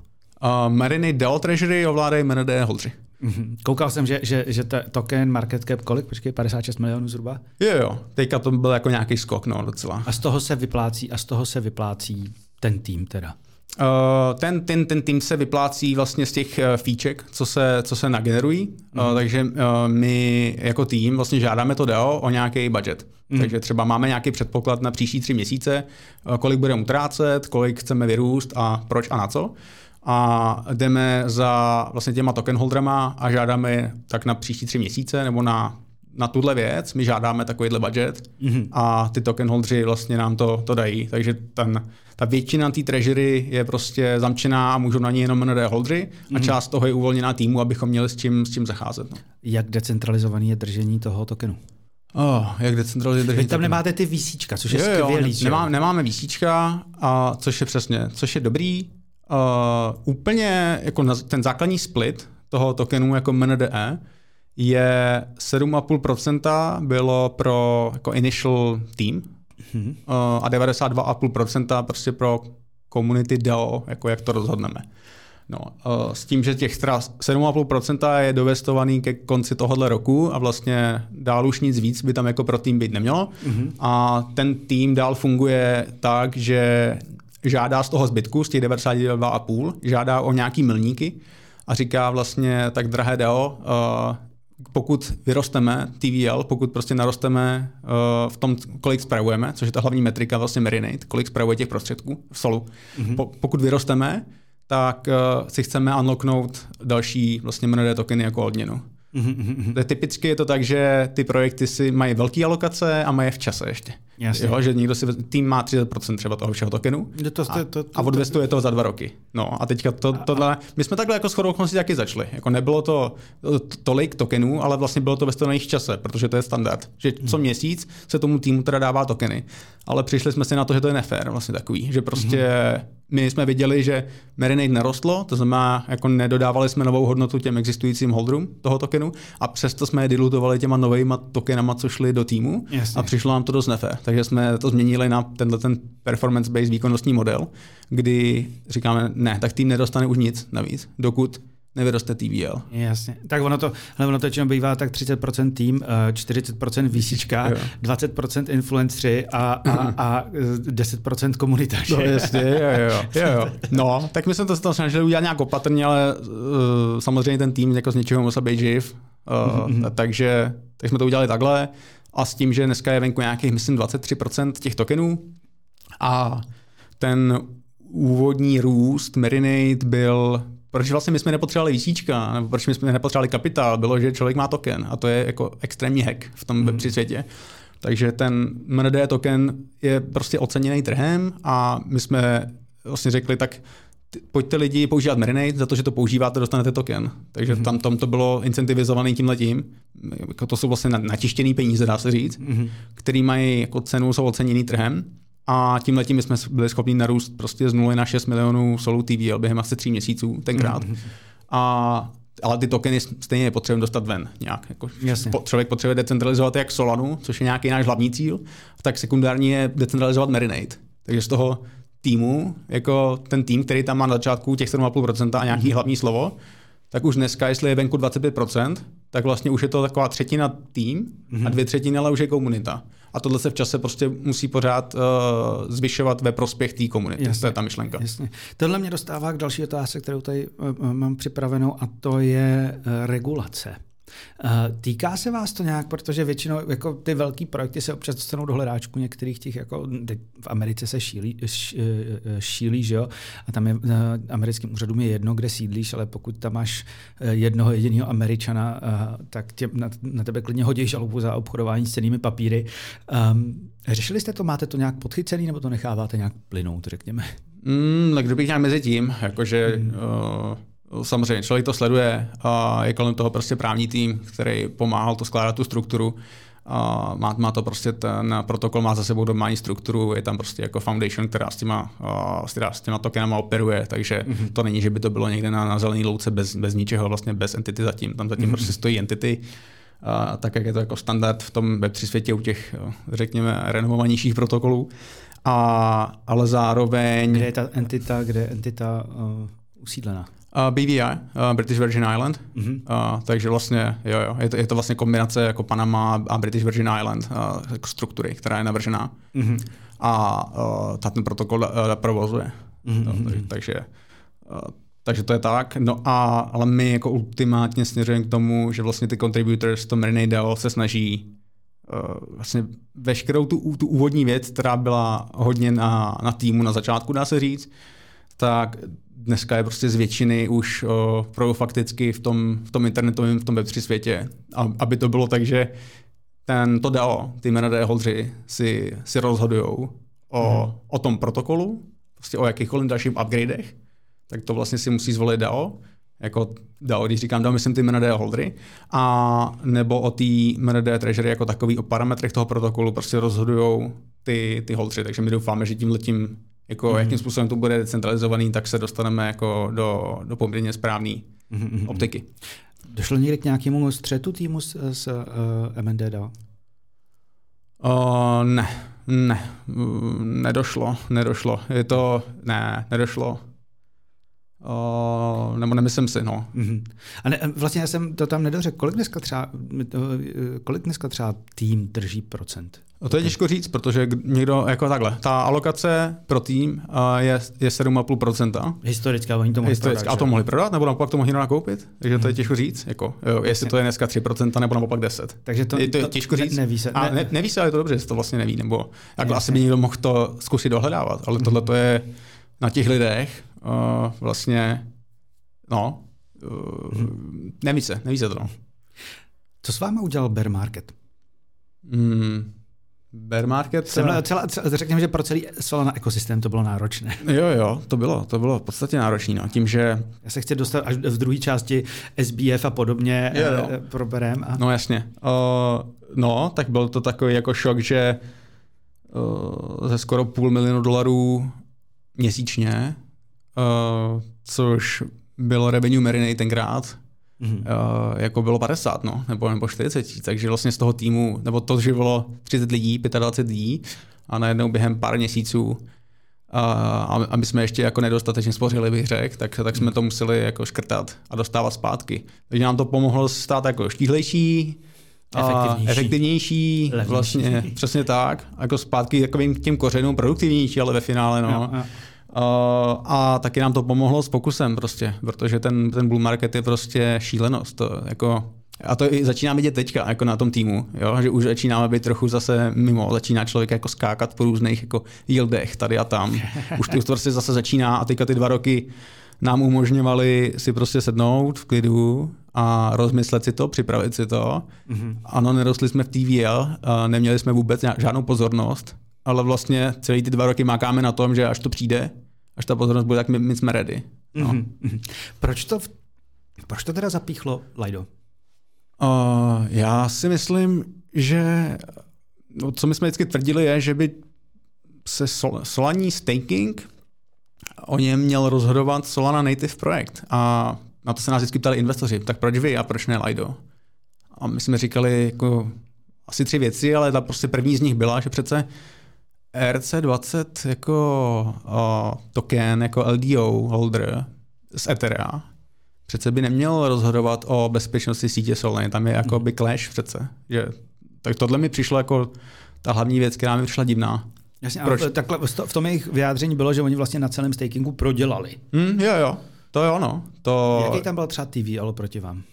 Marinade DAO Treasury ovládají MND holdři. Mm-hmm. Koukal jsem, že, že, že ta token market cap kolik? Počkej, 56 milionů zhruba? Jo, jo. Teďka to byl jako nějaký skok, no, docela. A z toho se vyplácí, a z toho se vyplácí ten tým teda? Uh, ten, ten, ten tým se vyplácí vlastně z těch uh, fíček, co se, co se nagenerují, mm. uh, takže uh, my jako tým vlastně žádáme to DEO o nějaký budget. Mm. Takže třeba máme nějaký předpoklad na příští tři měsíce, uh, kolik budeme utrácet, kolik chceme vyrůst a proč a na co a jdeme za vlastně těma token holderama a žádáme tak na příští tři měsíce nebo na na tuhle věc, my žádáme takovýhle budget mm-hmm. a ty token holdři vlastně nám to, to dají. Takže ten, ta většina té treasury je prostě zamčená a můžou na ní jenom ND holdři mm-hmm. a mhm. část toho je uvolněná týmu, abychom měli s čím, s čím zacházet. No. Jak decentralizovaný je držení toho tokenu? Oh, jak decentralizovaný držení Vy tam tokenu? nemáte ty VCčka, což je jo, skvělý. Jo, nemá, nemáme VCčka, a což je přesně, což je dobrý. Uh, úplně jako na, ten základní split toho tokenu jako MNDE je 7,5% bylo pro jako initial team mm-hmm. a 92,5% prostě pro community DAO, jako jak to rozhodneme. No, s tím, že těch 7,5% je dovestovaný ke konci tohohle roku a vlastně dál už nic víc by tam jako pro tým být nemělo. Mm-hmm. A ten tým dál funguje tak, že žádá z toho zbytku, z těch 92,5, žádá o nějaký milníky a říká vlastně, tak drahé DAO, pokud vyrosteme TVL, pokud prostě narosteme uh, v tom, kolik spravujeme, což je ta hlavní metrika vlastně Marinate, kolik spravuje těch prostředků v solu, mm-hmm. po, pokud vyrosteme, tak uh, si chceme unlocknout další vlastně MND tokeny jako odměnu. Mm-hmm. Typicky je to tak, že ty projekty si mají velké alokace a mají v čase ještě. Jasně. Jo, že někdo si, tým má 30% třeba toho všeho tokenu to, to, to, to, a odvestuje to za dva roky. No a teďka to, tohle, my jsme takhle jako shodou okolností taky začali. Jako nebylo to tolik tokenů, ale vlastně bylo to ve v čase, protože to je standard. Že co hmm. měsíc se tomu týmu teda dává tokeny. Ale přišli jsme si na to, že to je nefér vlastně takový, že prostě hmm. my jsme viděli, že Marinade nerostlo, to znamená, jako nedodávali jsme novou hodnotu těm existujícím holderům toho tokenu a přesto jsme je dilutovali těma novými tokenama, co šli do týmu Jasně. a přišlo nám to dost nefér takže jsme to změnili na tenhle ten performance-based výkonnostní model, kdy říkáme, ne, tak tým nedostane už nic navíc, dokud nevyroste TVL. Jasně. Tak ono to, ale ono to bývá tak 30% tým, 40% eh, výsička, 20% influenceri a, a, a 10% komunita. No jasně, jo, jo, jo, jo. No, tak my jsme to, to snažili udělat nějak opatrně, ale uh, samozřejmě ten tým jako z něčeho musel být živ, uh, mm-hmm. takže tak jsme to udělali takhle a s tím, že dneska je venku nějakých, myslím, 23% těch tokenů a ten úvodní růst Marinate byl proč vlastně my jsme nepotřebovali výsíčka, nebo proč my jsme nepotřebovali kapitál, bylo, že člověk má token a to je jako extrémní hack v tom mm. Web3 světě. Takže ten MND token je prostě oceněný trhem a my jsme vlastně řekli, tak pojďte lidi používat Marinate, za to, že to používáte, dostanete token. Takže mm-hmm. tam, tam to bylo incentivizované tím letím. Jako to jsou vlastně natištěné peníze, dá se říct, mm-hmm. který mají jako cenu, jsou oceněný trhem. A tím letím jsme byli schopni narůst prostě z 0 na 6 milionů solů TVL během asi tří měsíců tenkrát. Mm-hmm. A ale ty tokeny stejně je potřeba dostat ven nějak. Jako Jasně. Člověk potřebuje decentralizovat jak Solanu, což je nějaký náš hlavní cíl, tak sekundární je decentralizovat Marinate. Takže z toho týmu, jako ten tým, který tam má na začátku těch 7,5% a nějaký mm-hmm. hlavní slovo, tak už dneska, jestli je venku 25%, tak vlastně už je to taková třetina tým mm-hmm. a dvě třetiny ale už je komunita. A tohle se v čase prostě musí pořád uh, zvyšovat ve prospěch té komunity. Jasně, to je ta myšlenka. Jasně. Tohle mě dostává k další otázce, kterou tady uh, mám připravenou, a to je uh, regulace. Eh, týká se vás to nějak, protože většinou jako ty velký projekty se občas dostanou do hledáčku některých těch, jako v Americe se šílí, eh, eh, šílí, že jo, a tam je americkým úřadům je jedno, kde sídlíš, ale pokud tam máš jednoho jediného Američana, tak tě, na, na tebe klidně hodí žalobu za obchodování s cenými papíry. Um, řešili jste to, máte to nějak podchycený, nebo to necháváte nějak plynout, řekněme? Mm, tak kdybych nějak mezi tím, jakože mm. uh, Samozřejmě, člověk to sleduje a je kolem toho prostě právní tým, který pomáhal to skládat tu strukturu. A má, má to prostě ten protokol, má za sebou domální strukturu, je tam prostě jako foundation, která s těma, která s těma tokenama operuje, takže mm-hmm. to není, že by to bylo někde na, na zelený louce bez, bez ničeho, vlastně bez entity zatím. Tam zatím mm-hmm. prostě stojí entity, a, tak jak je to jako standard v tom Web3 světě u těch, řekněme, renovovanějších protokolů. A, ale zároveň... Kde je ta entita, kde je entita uh, usídlená? Uh, BVI, uh, British Virgin Island, mm-hmm. uh, takže vlastně, jo, jo, je to, je to vlastně kombinace jako Panama a British Virgin Island uh, jako struktury, která je navržená mm-hmm. a uh, ta ten protokol uh, provozuje. Mm-hmm. No, takže, takže, uh, takže to je tak, no a, ale my jako ultimátně směřujeme k tomu, že vlastně ty contributors, to Marinade se snaží uh, vlastně veškerou tu, tu úvodní věc, která byla hodně na, na týmu na začátku, dá se říct, tak dneska je prostě z většiny už pro fakticky v tom, v tom internetovém, v tom Web3 světě. A, aby to bylo tak, že ten, to DAO, ty MND holdři si, si rozhodují o, hmm. o tom protokolu, prostě o jakýchkoliv dalších upgradech, tak to vlastně si musí zvolit DAO, jako DAO, když říkám DAO, myslím ty MND holdry, a nebo o té MND treasury jako takový, o parametrech toho protokolu prostě rozhodují ty, ty holdři, takže my doufáme, že tím letím jako mm-hmm. jakým způsobem to bude decentralizovaný, tak se dostaneme jako do, do poměrně správné mm-hmm. optiky. Došlo někdy k nějakému střetu týmu s, s uh, eh, MND DAO? Uh, ne, ne, nedošlo, nedošlo. Je to, ne, nedošlo. Uh, nebo nemyslím si, no. Mm-hmm. A ne, vlastně já jsem to tam nedořekl. Kolik dneska třeba, kolik dneska třeba tým drží procent? No to je těžko říct, protože někdo, jako takhle, ta alokace pro tým je, je 7,5%. Historicky, oni to mohli Historicky, prodat. A to mohli prodat, nebo naopak to mohli nakoupit? Takže to je mhm. těžko říct, jako, jo, jestli to je dneska 3% nebo naopak 10. Takže to, je, to, je těžko říct. Neví se, ne, a ne, neví se, ale je to dobře, že to vlastně neví, nebo jako asi by někdo mohl to zkusit dohledávat, ale tohle to je na těch lidech uh, vlastně, no, uh, hmm. neví se, neví se to. No. Co s vámi udělal bear market? Hmm, Bear market... Jsem, celá, celá, řekněme, že pro celý Solana ekosystém to bylo náročné. (laughs) Jo, jo, to bylo, to bylo v podstatě náročné. No. Tím, že... Já se chci dostat až v druhé části SBF a podobně jo, jo. Eh, proberem. A... No jasně. Uh, no, tak byl to takový jako šok, že uh, ze skoro půl milionu dolarů měsíčně, uh, což bylo revenue Marinate tenkrát, mm-hmm. uh, jako bylo 50, no, nebo, nebo 40, takže vlastně z toho týmu, nebo to živilo 30 lidí, 25 lidí a najednou během pár měsíců a, a my jsme ještě jako nedostatečně spořili, bych řekl, tak, tak jsme to museli jako škrtat a dostávat zpátky. Takže nám to pomohlo stát jako štíhlejší, efektivnější, efektivnější vlastně, přesně tak, jako zpátky takovým těm kořenům produktivnější, ale ve finále, no. Jo, jo. A taky nám to pomohlo s pokusem prostě, protože ten, ten bull market je prostě šílenost. To, jako, a to i začíná vidět teďka jako na tom týmu, jo? že už začínáme být trochu zase mimo, začíná člověk jako skákat po různých jako yieldech tady a tam. Už to prostě zase začíná a teďka ty dva roky nám umožňovali si prostě sednout v klidu a rozmyslet si to, připravit si to. Mm-hmm. Ano, nerostli jsme v TVL, neměli jsme vůbec žádnou pozornost, ale vlastně celý ty dva roky mákáme na tom, že až to přijde, až ta pozornost bude, tak my, my jsme ready. No. Mm-hmm. Proč, to, proč to teda zapíchlo Lido? Uh, já si myslím, že no, co my jsme vždycky tvrdili je, že by se sol, Solaní staking o něm měl rozhodovat Solana Native projekt. A na to se nás vždycky ptali investoři, tak proč vy a proč ne Lido? A my jsme říkali jako asi tři věci, ale ta prostě první z nich byla, že přece ERC20 jako uh, token, jako LDO holder z Etherea, přece by neměl rozhodovat o bezpečnosti sítě Solany. Tam je jako by clash přece. Že, tak tohle mi přišlo jako ta hlavní věc, která mi přišla divná. Jasně, Proč? takhle v tom jejich vyjádření bylo, že oni vlastně na celém stakingu prodělali. Hmm, jo, jo. To jo, no. To... Jaký tam byl třeba TV, ale proti vám?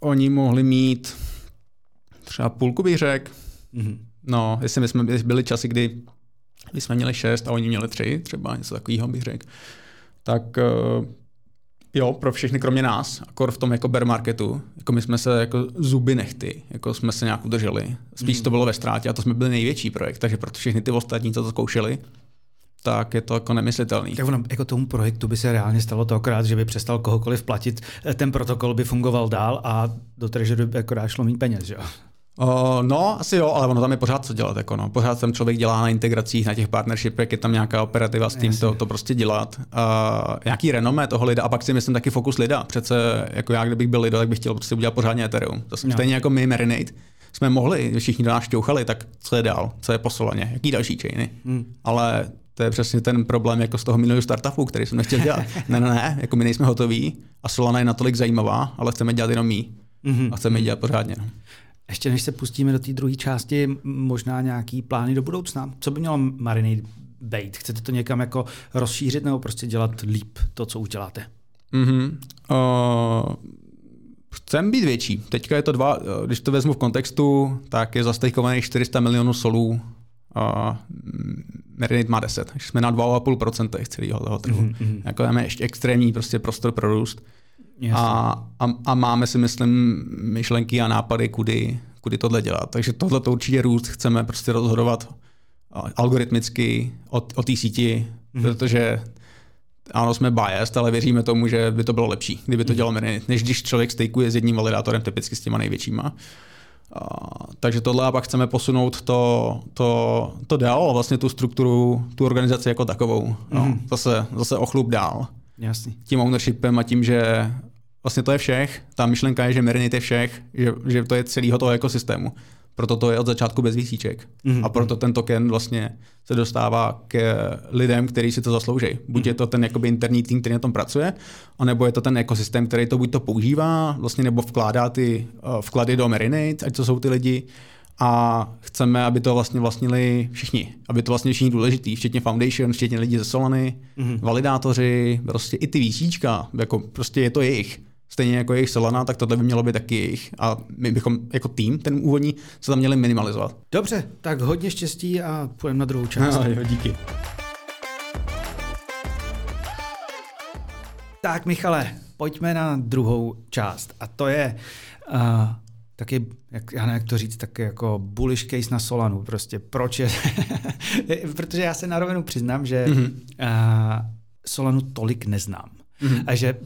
Oni mohli mít třeba půlku bych řekl. Mm-hmm. No, jestli my jsme byli časy, kdy kdy jsme měli šest a oni měli tři, třeba něco takového bych řekl, tak uh, jo, pro všechny kromě nás, akor v tom jako bear marketu, jako my jsme se jako zuby nechty, jako jsme se nějak udrželi. Spíš mm. to bylo ve ztrátě a to jsme byli největší projekt, takže pro všechny ty ostatní, co to zkoušeli, tak je to jako nemyslitelný. Tak ono, jako tomu projektu by se reálně stalo to akorát, že by přestal kohokoliv platit, ten protokol by fungoval dál a do treasury by akorát šlo mít peněz, že jo? Uh, no, asi jo, ale ono tam je pořád co dělat. Jako no. Pořád tam člověk dělá na integracích, na těch partnershipech, je tam nějaká operativa s tím to, to prostě dělat. Uh, nějaký renomé toho lida a pak si myslím taky fokus lida. Přece jako já, kdybych byl lido, tak bych chtěl prostě udělat pořádně Ethereum. To no. stejně jako my Marinate jsme mohli, všichni do nás šťouchali, tak co je dál, co je posolaně, jaký další chainy. Hmm. Ale to je přesně ten problém jako z toho minulého startupu, který jsem nechtěl dělat. (laughs) ne, ne, ne, jako my nejsme hotoví a Solana je natolik zajímavá, ale chceme dělat jenom my. Mm-hmm. A chceme dělat pořádně. No. Ještě než se pustíme do té druhé části, možná nějaký plány do budoucna. Co by mělo Marinade být? Chcete to někam jako rozšířit nebo prostě dělat líp to, co už děláte? Mm-hmm. Uh, chcem být větší. Teďka je to dva, když to vezmu v kontextu, tak je zastejkovaných 400 milionů solů uh, Marinate má 10, takže jsme na 2,5% celého toho trhu. Mm-hmm. Jako máme ještě extrémní prostě prostor pro růst. A, a, a, máme si, myslím, myšlenky a nápady, kudy, kudy tohle dělat. Takže tohle to určitě růst chceme prostě rozhodovat algoritmicky o, o té síti, mm-hmm. protože ano, jsme biased, ale věříme tomu, že by to bylo lepší, kdyby to mhm. dělal Marinate, než když člověk stejkuje s jedním validátorem, typicky s těma největšíma. Uh, takže tohle a pak chceme posunout to, to, to dál, vlastně tu strukturu, tu organizaci jako takovou. No, mhm. zase, zase ochlup dál. Jasný. Tím ownershipem a tím, že vlastně to je všech. Ta myšlenka je, že Marinate je všech, že, že to je celého toho ekosystému. Proto to je od začátku bez výsíček. Mm-hmm. A proto ten token vlastně se dostává k lidem, kteří si to zaslouží. Buď je to ten jakoby interní tým, který na tom pracuje, anebo je to ten ekosystém, který to buď to používá, vlastně nebo vkládá ty uh, vklady do Marinate, ať to jsou ty lidi, a chceme, aby to vlastně vlastnili všichni. Aby to vlastně všichni důležitý, včetně Foundation, včetně lidí ze Solany, mm-hmm. validátoři, prostě i ty výsíčka, jako prostě je to jejich stejně jako jejich Solana, tak tohle by mělo být taky jejich. A my bychom jako tým, ten úvodní, se tam měli minimalizovat. Dobře, tak hodně štěstí a půjdeme na druhou část. No, jo, díky. Tak Michale, pojďme na druhou část. A to je uh, taky, jak, já nevím, jak to říct, tak jako bullish case na Solanu. Prostě proč je... (laughs) Protože já se na rovinu přiznám, že mm-hmm. uh, Solanu tolik neznám. Mm-hmm. A že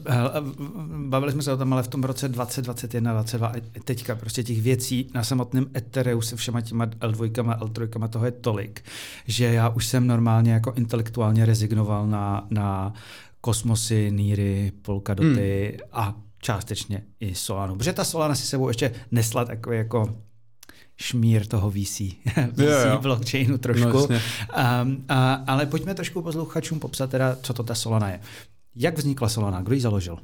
bavili jsme se o tom, ale v tom roce 2021, 2022, teďka prostě těch věcí na samotném Ethereu se všema těma L2, L3 toho je tolik, že já už jsem normálně jako intelektuálně rezignoval na, na kosmosy, níry, polkadoty mm. a částečně i Solanu. Protože ta Solana si sebou ještě nesla takový jako šmír toho VC, (laughs) VC jo, jo. blockchainu trošku. No, um, a, ale pojďme trošku posluchačům popsat teda, co to ta Solana je. Jak vznikla Solana? Kdo ji založil?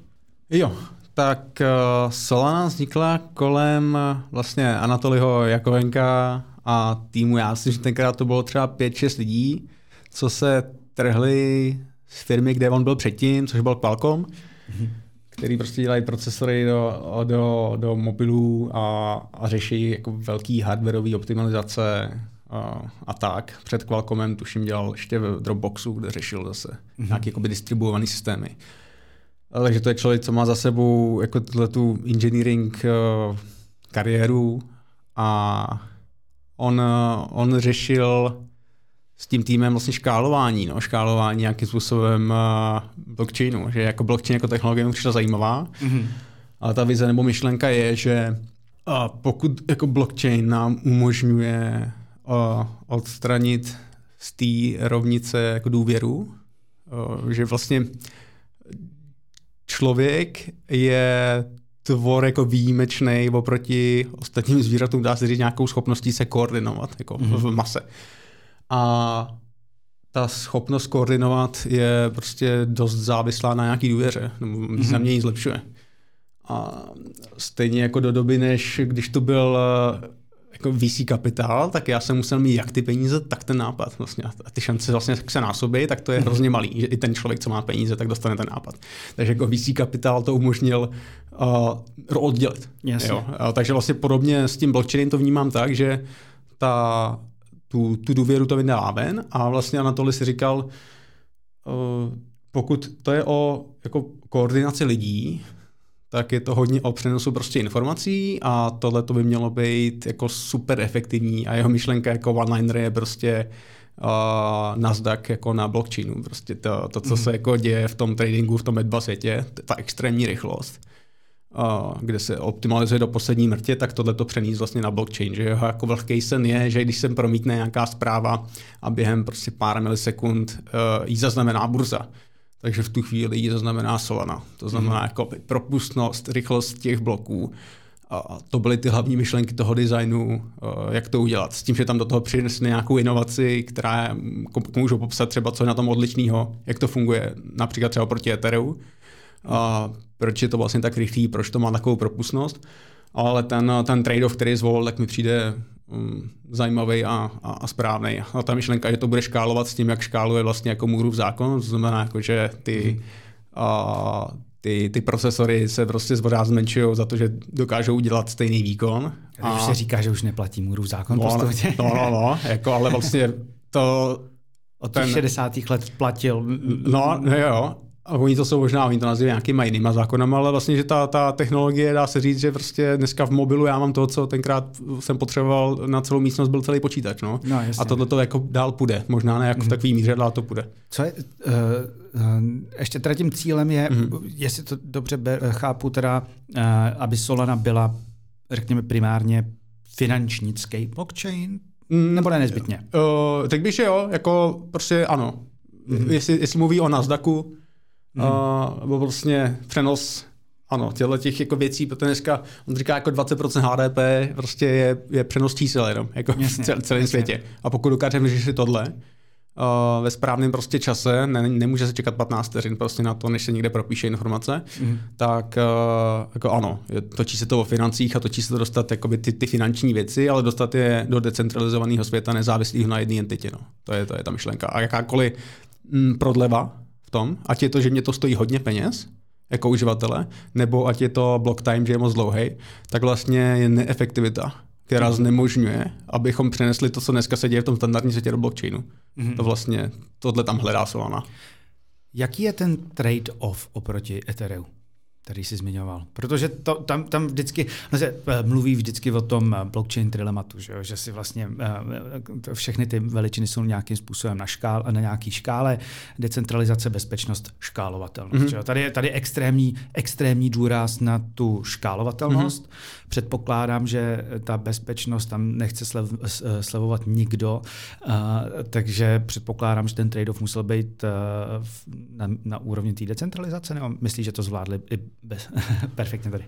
Jo, tak uh, Solana vznikla kolem uh, vlastně Anatoliho Jakovenka a týmu. Já myslím, že tenkrát to bylo třeba 5-6 lidí, co se trhli z firmy, kde on byl předtím, což byl Qualcomm, mm-hmm. který prostě dělají procesory do, do, do mobilů a, a řeší jako velký hardwareový optimalizace a, tak. Před Qualcommem tuším dělal ještě v Dropboxu, kde řešil zase mm-hmm. nějaké jakoby distribuované systémy. Takže to je člověk, co má za sebou jako tu engineering uh, kariéru a on, uh, on řešil s tím týmem vlastně škálování, no, škálování nějakým způsobem uh, blockchainu, že jako blockchain jako technologie mu přišla zajímavá, mm-hmm. ale ta vize nebo myšlenka je, že uh, pokud jako blockchain nám umožňuje odstranit z té rovnice jako důvěru, že vlastně člověk je tvor jako výjimečný oproti ostatním zvířatům, dá se říct nějakou schopností se koordinovat jako mm-hmm. v mase. A ta schopnost koordinovat je prostě dost závislá na nějaký důvěře, nebo mm-hmm. mě ji zlepšuje. A stejně jako do doby, než když to byl jako VC kapitál, tak já jsem musel mít jak ty peníze, tak ten nápad. Vlastně. A ty šance vlastně se násobí, tak to je hrozně malý, že i ten člověk, co má peníze, tak dostane ten nápad. Takže jako VC kapitál to umožnil uh, oddělit. Jo? Uh, takže vlastně podobně s tím blockchainem to vnímám tak, že ta, tu, tu důvěru to vydává ven a vlastně Anatoly si říkal, uh, pokud to je o jako koordinaci lidí, tak je to hodně o přenosu prostě informací a tohle to by mělo být jako super efektivní a jeho myšlenka jako one-liner je prostě uh, Nasdaq jako na blockchainu. Prostě to, to co mm. se jako děje v tom tradingu, v tom Web2 světě, ta extrémní rychlost, uh, kde se optimalizuje do poslední mrtě, tak tohle to přenést vlastně na blockchain. Že jeho jako velký sen je, že když se promítne nějaká zpráva a během prostě pár milisekund uh, jí zaznamená burza, takže v tu chvíli ji zaznamená Solana. To znamená mm. jako propustnost, rychlost těch bloků. A to byly ty hlavní myšlenky toho designu, eh, jak to udělat. S tím, že tam do toho přinesli nějakou inovaci, která můžu popsat třeba, co je na tom odlišného, jak to funguje, například třeba proti Ethereu. A proč je to vlastně tak rychlý, proč to má takovou propustnost. Ale ten, ten trade-off, který zvolil, tak mi přijde um, zajímavý a, a, a správný. A ta myšlenka, že to bude škálovat s tím, jak škáluje vlastně jako Můrův zákon, to znamená, jako, že ty, mm. a, ty, ty procesory se prostě zvořád zmenšují za to, že dokážou udělat stejný výkon. A už se říká, že už neplatí Můrův zákon. No, no, no, no, jako, ale vlastně to (laughs) od těch ten... 60. let platil. No, no jo, a oni to jsou možná, oni to nazývají nějakýma jinýma zákonama, ale vlastně, že ta, ta technologie, dá se říct, že prostě dneska v mobilu já mám to, co tenkrát jsem potřeboval na celou místnost, byl celý počítač. No. No, a tohle to jako dál půjde. Možná ne jako v mhm. takový míře, ale to půjde. Co je, uh, ještě teda tím cílem je, mm. jestli to dobře ber, chápu, teda, uh, aby Solana byla, řekněme, primárně finančnický blockchain, mm, nebo ne nezbytně? Uh, tak bych, že jo, jako prostě ano. Mm. Jestli, jestli mluví o Nasdaqu, Mm. Uh, nebo vlastně přenos ano, těchto těch jako věcí, protože dneska on říká jako 20% HDP prostě je, je přenos čísel jenom, jako jasně, v cel, celém jasně. světě. A pokud dokážeme řešit tohle uh, ve správném prostě čase, ne, nemůže se čekat 15 vteřin prostě na to, než se někde propíše informace, mm. tak uh, jako ano, točí se to o financích a točí se to dostat jakoby ty, ty finanční věci, ale dostat je do decentralizovaného světa nezávislého na jedné entitě. No. To, je, to je ta myšlenka. A jakákoliv mm, prodleva tom, ať je to, že mě to stojí hodně peněz, jako uživatele, nebo ať je to block time, že je moc dlouhý, tak vlastně je neefektivita, která mm. znemožňuje, abychom přenesli to, co dneska se děje v tom standardním světě do blockchainu. Mm. To vlastně, tohle tam hledá Solana. Jaký je ten trade-off oproti Ethereum? Který jsi zmiňoval. Protože to, tam, tam vždycky no se eh, mluví vždycky o tom eh, blockchain trilematu, že, že si vlastně eh, všechny ty veličiny jsou nějakým způsobem na, škál, na nějaký škále, decentralizace, bezpečnost, škálovatelnost. Mm-hmm. Že? Tady, je, tady extrémní, extrémní důraz na tu škálovatelnost. Mm-hmm. Předpokládám, že ta bezpečnost tam nechce slev, slevovat nikdo, takže předpokládám, že ten trade-off musel být na, na úrovni té decentralizace, nebo myslíš, že to zvládli i bez, (laughs) perfektně tady.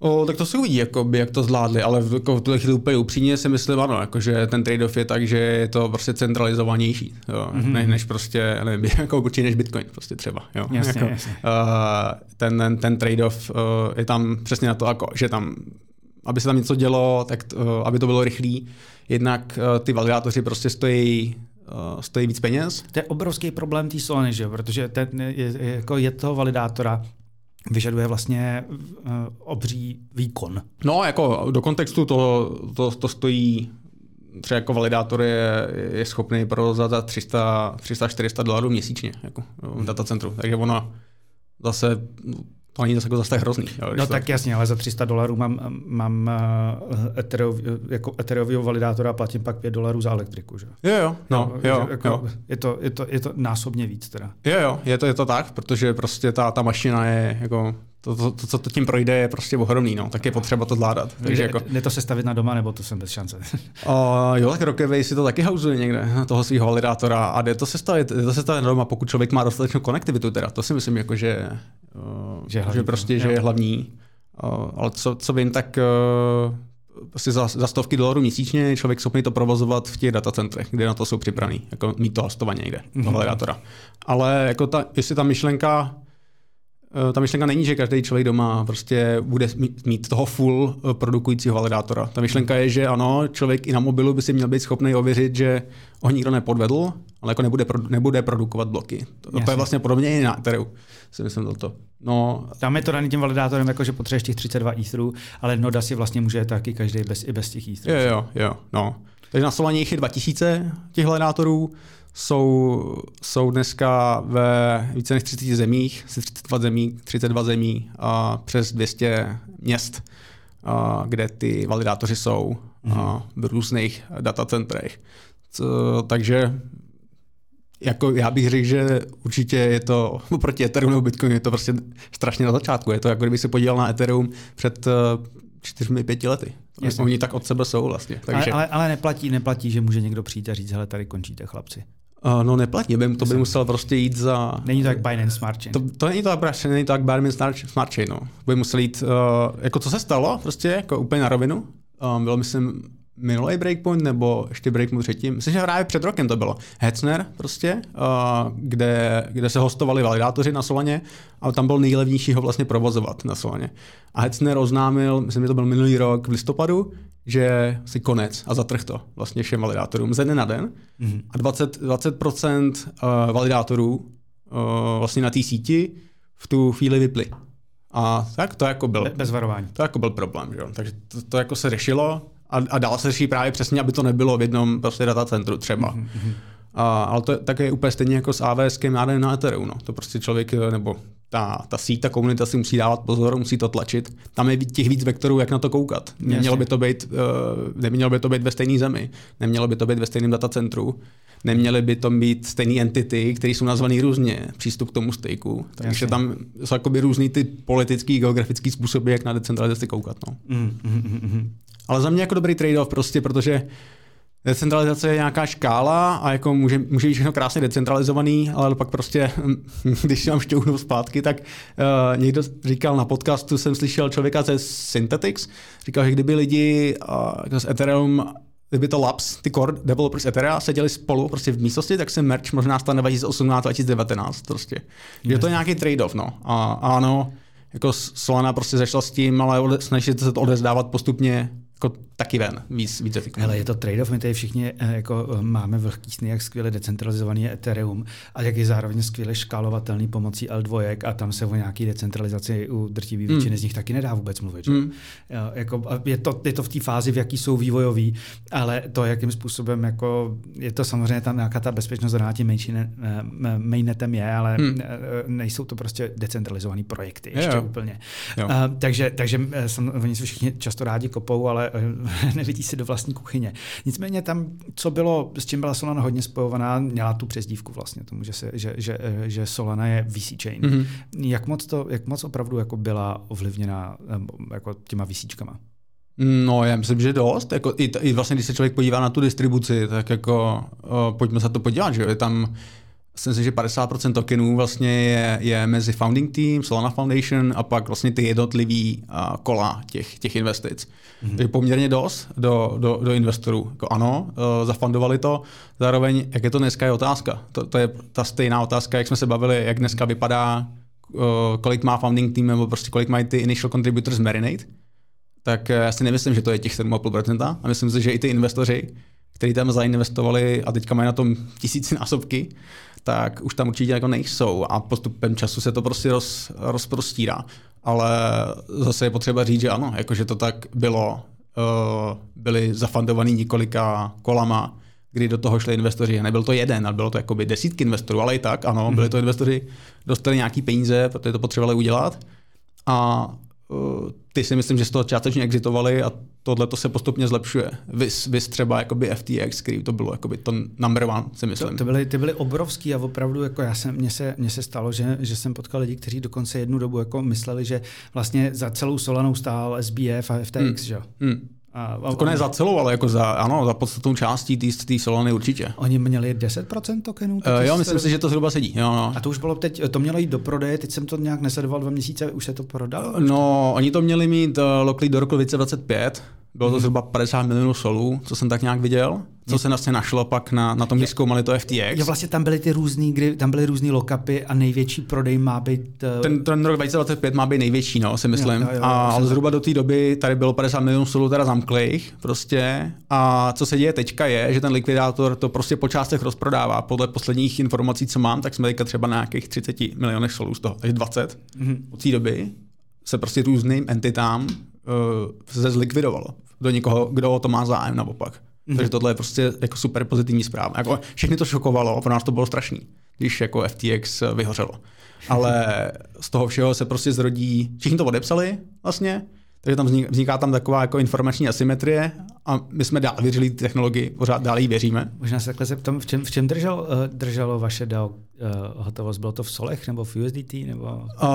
O, tak to se uvidí, jakoby, jak to zvládli, ale v, jako, v tuhle chvíli úplně upřímně si myslím, ano, jako, že ten trade-off je tak, že je to prostě centralizovanější, jo, mm-hmm. ne, než prostě, nevím, (laughs) jako určitě než Bitcoin prostě třeba. Jo, jasně, jako, jasně. Uh, ten, ten, ten trade-off uh, je tam přesně na to, jako, že tam, aby se tam něco dělo, tak uh, aby to bylo rychlý, jednak uh, ty validátoři prostě stojí stojí víc peněz. To je obrovský problém té Solany, že? protože ten, je, je, jako je toho validátora vyžaduje vlastně uh, obří výkon. No, jako do kontextu to, to, to stojí třeba jako validátor je, je schopný provozovat za 300-400 dolarů měsíčně jako v datacentru. Takže ono zase to není zase jako zase tak hrozný. Jo, no tak to... jasně, ale za 300 dolarů mám, mám uh, eterov, jako eterového validátora a platím pak 5 dolarů za elektriku. Že? Jo, jo, no, jo, jo, jako, jo. Je, to, je, to, je to násobně víc teda. Jo, jo, je to, je to tak, protože prostě ta, ta mašina je jako to, to, to, co to tím projde, je prostě ohromný, no. tak je potřeba to zvládat. Takže jako... Jde to sestavit na doma, nebo to jsem bez šance? (laughs) uh, jo, tak Rockaway si to taky hauzuje někde, (laughs) toho svého validátora a jde to sestavit, jde to sestavit na doma, pokud člověk má dostatečnou konektivitu, teda to si myslím, jako, že, uh, že, hlavní, že prostě, jo. že je hlavní. Uh, ale co, co vím, tak uh, asi za, za stovky dolarů měsíčně člověk schopný to provozovat v těch datacentrech, kde na to jsou připravený, jako mít to hostovaně někde, mm-hmm. Ale jako ta, jestli ta myšlenka Eh, ta myšlenka není, že každý člověk doma prostě bude mít toho full eh, produkujícího validátora. Ta myšlenka je, že ano, člověk i na mobilu by si měl být schopný ověřit, že ho nikdo nepodvedl, ale jako nebude, nebude produkovat bloky. To, to je vlastně podobně i na Ethereum, si myslím toto. No, Tam je to daný tím validátorem, jako že potřebuješ těch 32 etherů, ale Noda si vlastně může taky každý bez, i bez těch etherů. Jo, jo, jo, no. Takže na Solaně jich je 2000 těch validátorů, jsou, jsou dneska ve více než 30 zemích, 32 zemí, 32 zemí a přes 200 měst, a, kde ty validátoři jsou a v různých datacentrech. Co, takže jako já bych řekl, že určitě je to (laughs) proti Ethereum nebo Bitcoin je to prostě strašně na začátku. Je to jako kdyby se podíval na Ethereum před eh, čtyřmi, pěti lety. Jasně. Oni tak od sebe jsou vlastně. Takže... Ale, ale, ale neplatí, neplatí, že může někdo přijít a říct, hele, tady končíte chlapci. Uh, no neplatí, by, to by musel prostě jít za... Není to jak Binance Smart Chain. To, to není to tak, prostě, není to jak Binance Smart Chain, no. By musel jít, uh, jako co se stalo, prostě jako úplně na rovinu. Um, bylo myslím minulý breakpoint nebo ještě breakpoint předtím. Myslím, že právě před rokem to bylo. Hetzner prostě, uh, kde, kde se hostovali validátoři na Solaně a tam byl nejlevnější ho vlastně provozovat na Solaně. A Hetzner oznámil, myslím, že to byl minulý rok v listopadu, že si konec a zatrh to vlastně všem validátorům ze dne na den. Mm-hmm. A 20, 20% uh, validátorů uh, vlastně na té síti v tu chvíli vyply. A tak to jako byl... Bez varování. To jako byl problém, že jo. Takže to, to jako se řešilo a, a dál se řeší právě přesně, aby to nebylo v jednom prostě datacentru třeba. Mm-hmm. A, ale to také je úplně stejně jako s AWS jádrem na Ethereum. No. To prostě člověk, nebo ta, ta síť, ta komunita si musí dávat pozor, musí to tlačit. Tam je těch víc vektorů, jak na to koukat. Nemělo by to být, uh, nemělo by to být ve stejné zemi, nemělo by to být ve stejném datacentru, neměly by to být stejné entity, které jsou nazvané různě, přístup k tomu stejku. Takže Jasně. tam jsou jakoby různý ty politický, geografický způsoby, jak na decentralizaci koukat. No. Mm, mm, mm, mm. Ale za mě jako dobrý trade-off prostě, protože Decentralizace je nějaká škála a jako může, může být všechno krásně decentralizovaný, ale pak prostě, (laughs) když mám šťouhnu zpátky, tak uh, někdo říkal na podcastu, jsem slyšel člověka ze Synthetics, říkal, že kdyby lidi uh, z Ethereum kdyby to Labs, ty core developers Ethereum seděli spolu prostě v místnosti, tak se merch možná stane 2018-2019 prostě. Yes. Je to nějaký trade-off, no. A, a ano, jako Solana prostě začala s tím, ale snaží se to odezdávat postupně jako taky ven, víc, víc ethical. Hele, je to trade-off, my tady všichni eh, jako eh, máme vlhký sny, jak skvěle decentralizovaný Ethereum a jak je zároveň skvěle škálovatelný pomocí L2 a tam se o nějaký decentralizaci u drtivé většiny mm. z nich taky nedá vůbec mluvit. Že? Mm. Jako, je, to, je to v té fázi, v jaký jsou vývojový, ale to, jakým způsobem jako, je to samozřejmě tam nějaká ta bezpečnost na tím mainnetem je, ale mm. nejsou to prostě decentralizované projekty ještě jo. úplně. Jo. Uh, takže, takže oni se všichni často rádi kopou, ale (laughs) nevidí se do vlastní kuchyně. Nicméně tam, co bylo, s čím byla Solana hodně spojovaná, měla tu přezdívku vlastně tomu, že, se, že, že, že Solana je VC chain. Mm-hmm. Jak moc to, jak moc opravdu jako byla ovlivněna jako těma VCčkama? No, já myslím, že dost. Jako, i, i vlastně, když se člověk podívá na tu distribuci, tak jako uh, pojďme se to podívat, že je tam myslím si, že 50% tokenů vlastně je, je mezi founding team, Solana Foundation a pak vlastně ty jednotlivý uh, kola těch, těch investic. Mm-hmm. Takže poměrně dost do, do, do investorů. Jako ano, uh, zafundovali to, zároveň, jak je to dneska, je otázka. To, to je ta stejná otázka, jak jsme se bavili, jak dneska vypadá, uh, kolik má founding team, nebo prostě kolik mají ty initial contributors Marinate. Tak uh, já si nemyslím, že to je těch 7,5%. A myslím si, že i ty investoři, kteří tam zainvestovali a teďka mají na tom tisícinásobky, tak už tam určitě jako nejsou a postupem času se to prostě roz, rozprostírá. Ale zase je potřeba říct, že ano, jakože to tak bylo, uh, byli zafandovaní několika kolama, kdy do toho šli investoři. Nebyl to jeden, ale bylo to jakoby desítky investorů, ale i tak, ano, byli to investoři, dostali nějaký peníze, protože to potřebovali udělat. A ty si myslím, že z toho částečně exitovali a tohle to se postupně zlepšuje. Vys, vys třeba jakoby FTX, který to bylo jakoby to number one, si myslím. To, to byly, ty byly obrovský a opravdu jako já jsem, mně se, mně se stalo, že, že jsem potkal lidi, kteří dokonce jednu dobu jako mysleli, že vlastně za celou Solanou stál SBF a FTX, hmm. že? Hmm. A, a, jako ne za celou, ale jako za, ano, za podstatnou částí té Solany určitě. Oni měli 10% tokenů? Uh, jo, myslím si, že to zhruba sedí. Jo, no. A to už bylo teď, to mělo jít do prodeje, teď jsem to nějak nesledoval dva měsíce, už se to prodalo? No, oni to měli mít uh, lokally do roku 2025, bylo to mhm. zhruba 50 milionů solů, co jsem tak nějak viděl. Co se vlastně našlo pak na, na tom, když zkoumali to FTX. Jo, vlastně tam byly ty různý, kdy tam byly různý lockupy a největší prodej má být... Uh... Ten, ten rok 2025 má být největší, no, si myslím. Jo, jo, jo, a, ale zhruba do té doby tady bylo 50 milionů solů teda zamklých prostě. A co se děje teďka je, že ten likvidátor to prostě po částech rozprodává. Podle posledních informací, co mám, tak jsme teďka třeba na nějakých 30 milionech solů z toho, takže 20 mm-hmm. od té doby se prostě různým entitám uh, se zlikvidovalo do někoho, kdo o to má zájem naopak. Mm-hmm. Takže tohle je prostě jako super pozitivní zpráva. Jako všechny to šokovalo, pro nás to bylo strašný, když jako FTX vyhořelo. Ale (laughs) z toho všeho se prostě zrodí, všichni to odepsali vlastně, takže tam vzniká tam taková jako informační asymetrie a my jsme dál věřili technologii, pořád dál jí věříme. Možná se takhle zeptám, v čem, v čem držel, uh, drželo vaše DAO uh, hotovost? Bylo to v Solech nebo v USDT? Nebo... Uh,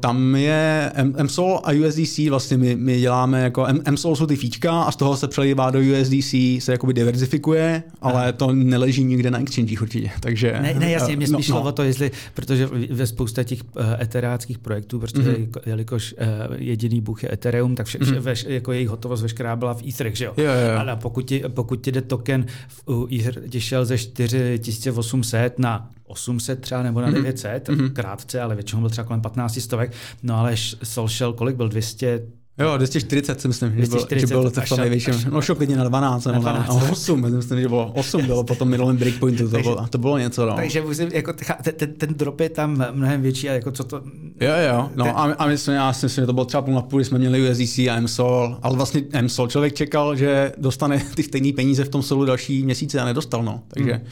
tam je M- MSOL a USDC, vlastně my, my děláme jako M- MSOL jsou ty fíčka a z toho se přelívá do USDC, se jakoby diverzifikuje, ale Aha. to neleží nikde na exchange určitě. Takže, ne, ne jasně, mě spíš no, no. o to, jestli, protože ve spousta těch uh, eteráckých projektů, prostě mm-hmm. jelikož uh, jediný Bůh je Ethereum, tak vše, vše, mm-hmm. veš, jako jejich hotovost veškerá byla v Etherech, že jo? jo, jo. Ale pokud ti, pokud ti jde token u ti šel ze 4800 na 800 třeba nebo na 900, mm-hmm. krátce, ale většinou byl třeba kolem 15 stovek, no ale Sol šel kolik byl, 200, Jo, 240 si myslím, 240, že byl, že byl to v největším. No šel klidně na 12, na 12. Na 8, myslím, že bylo 8 bylo po tom minulém breakpointu, to, bylo, to bylo něco. No. Takže musím, jako, ten, ten, drop je tam mnohem větší a jako co to... Jo, jo, no ten, a, a myslím, já si myslím, že to bylo třeba půl na půl, jsme měli USDC a MSOL, ale vlastně MSOL člověk čekal, že dostane (laughs) ty stejné peníze v tom solu další měsíce a nedostal, no. Takže hmm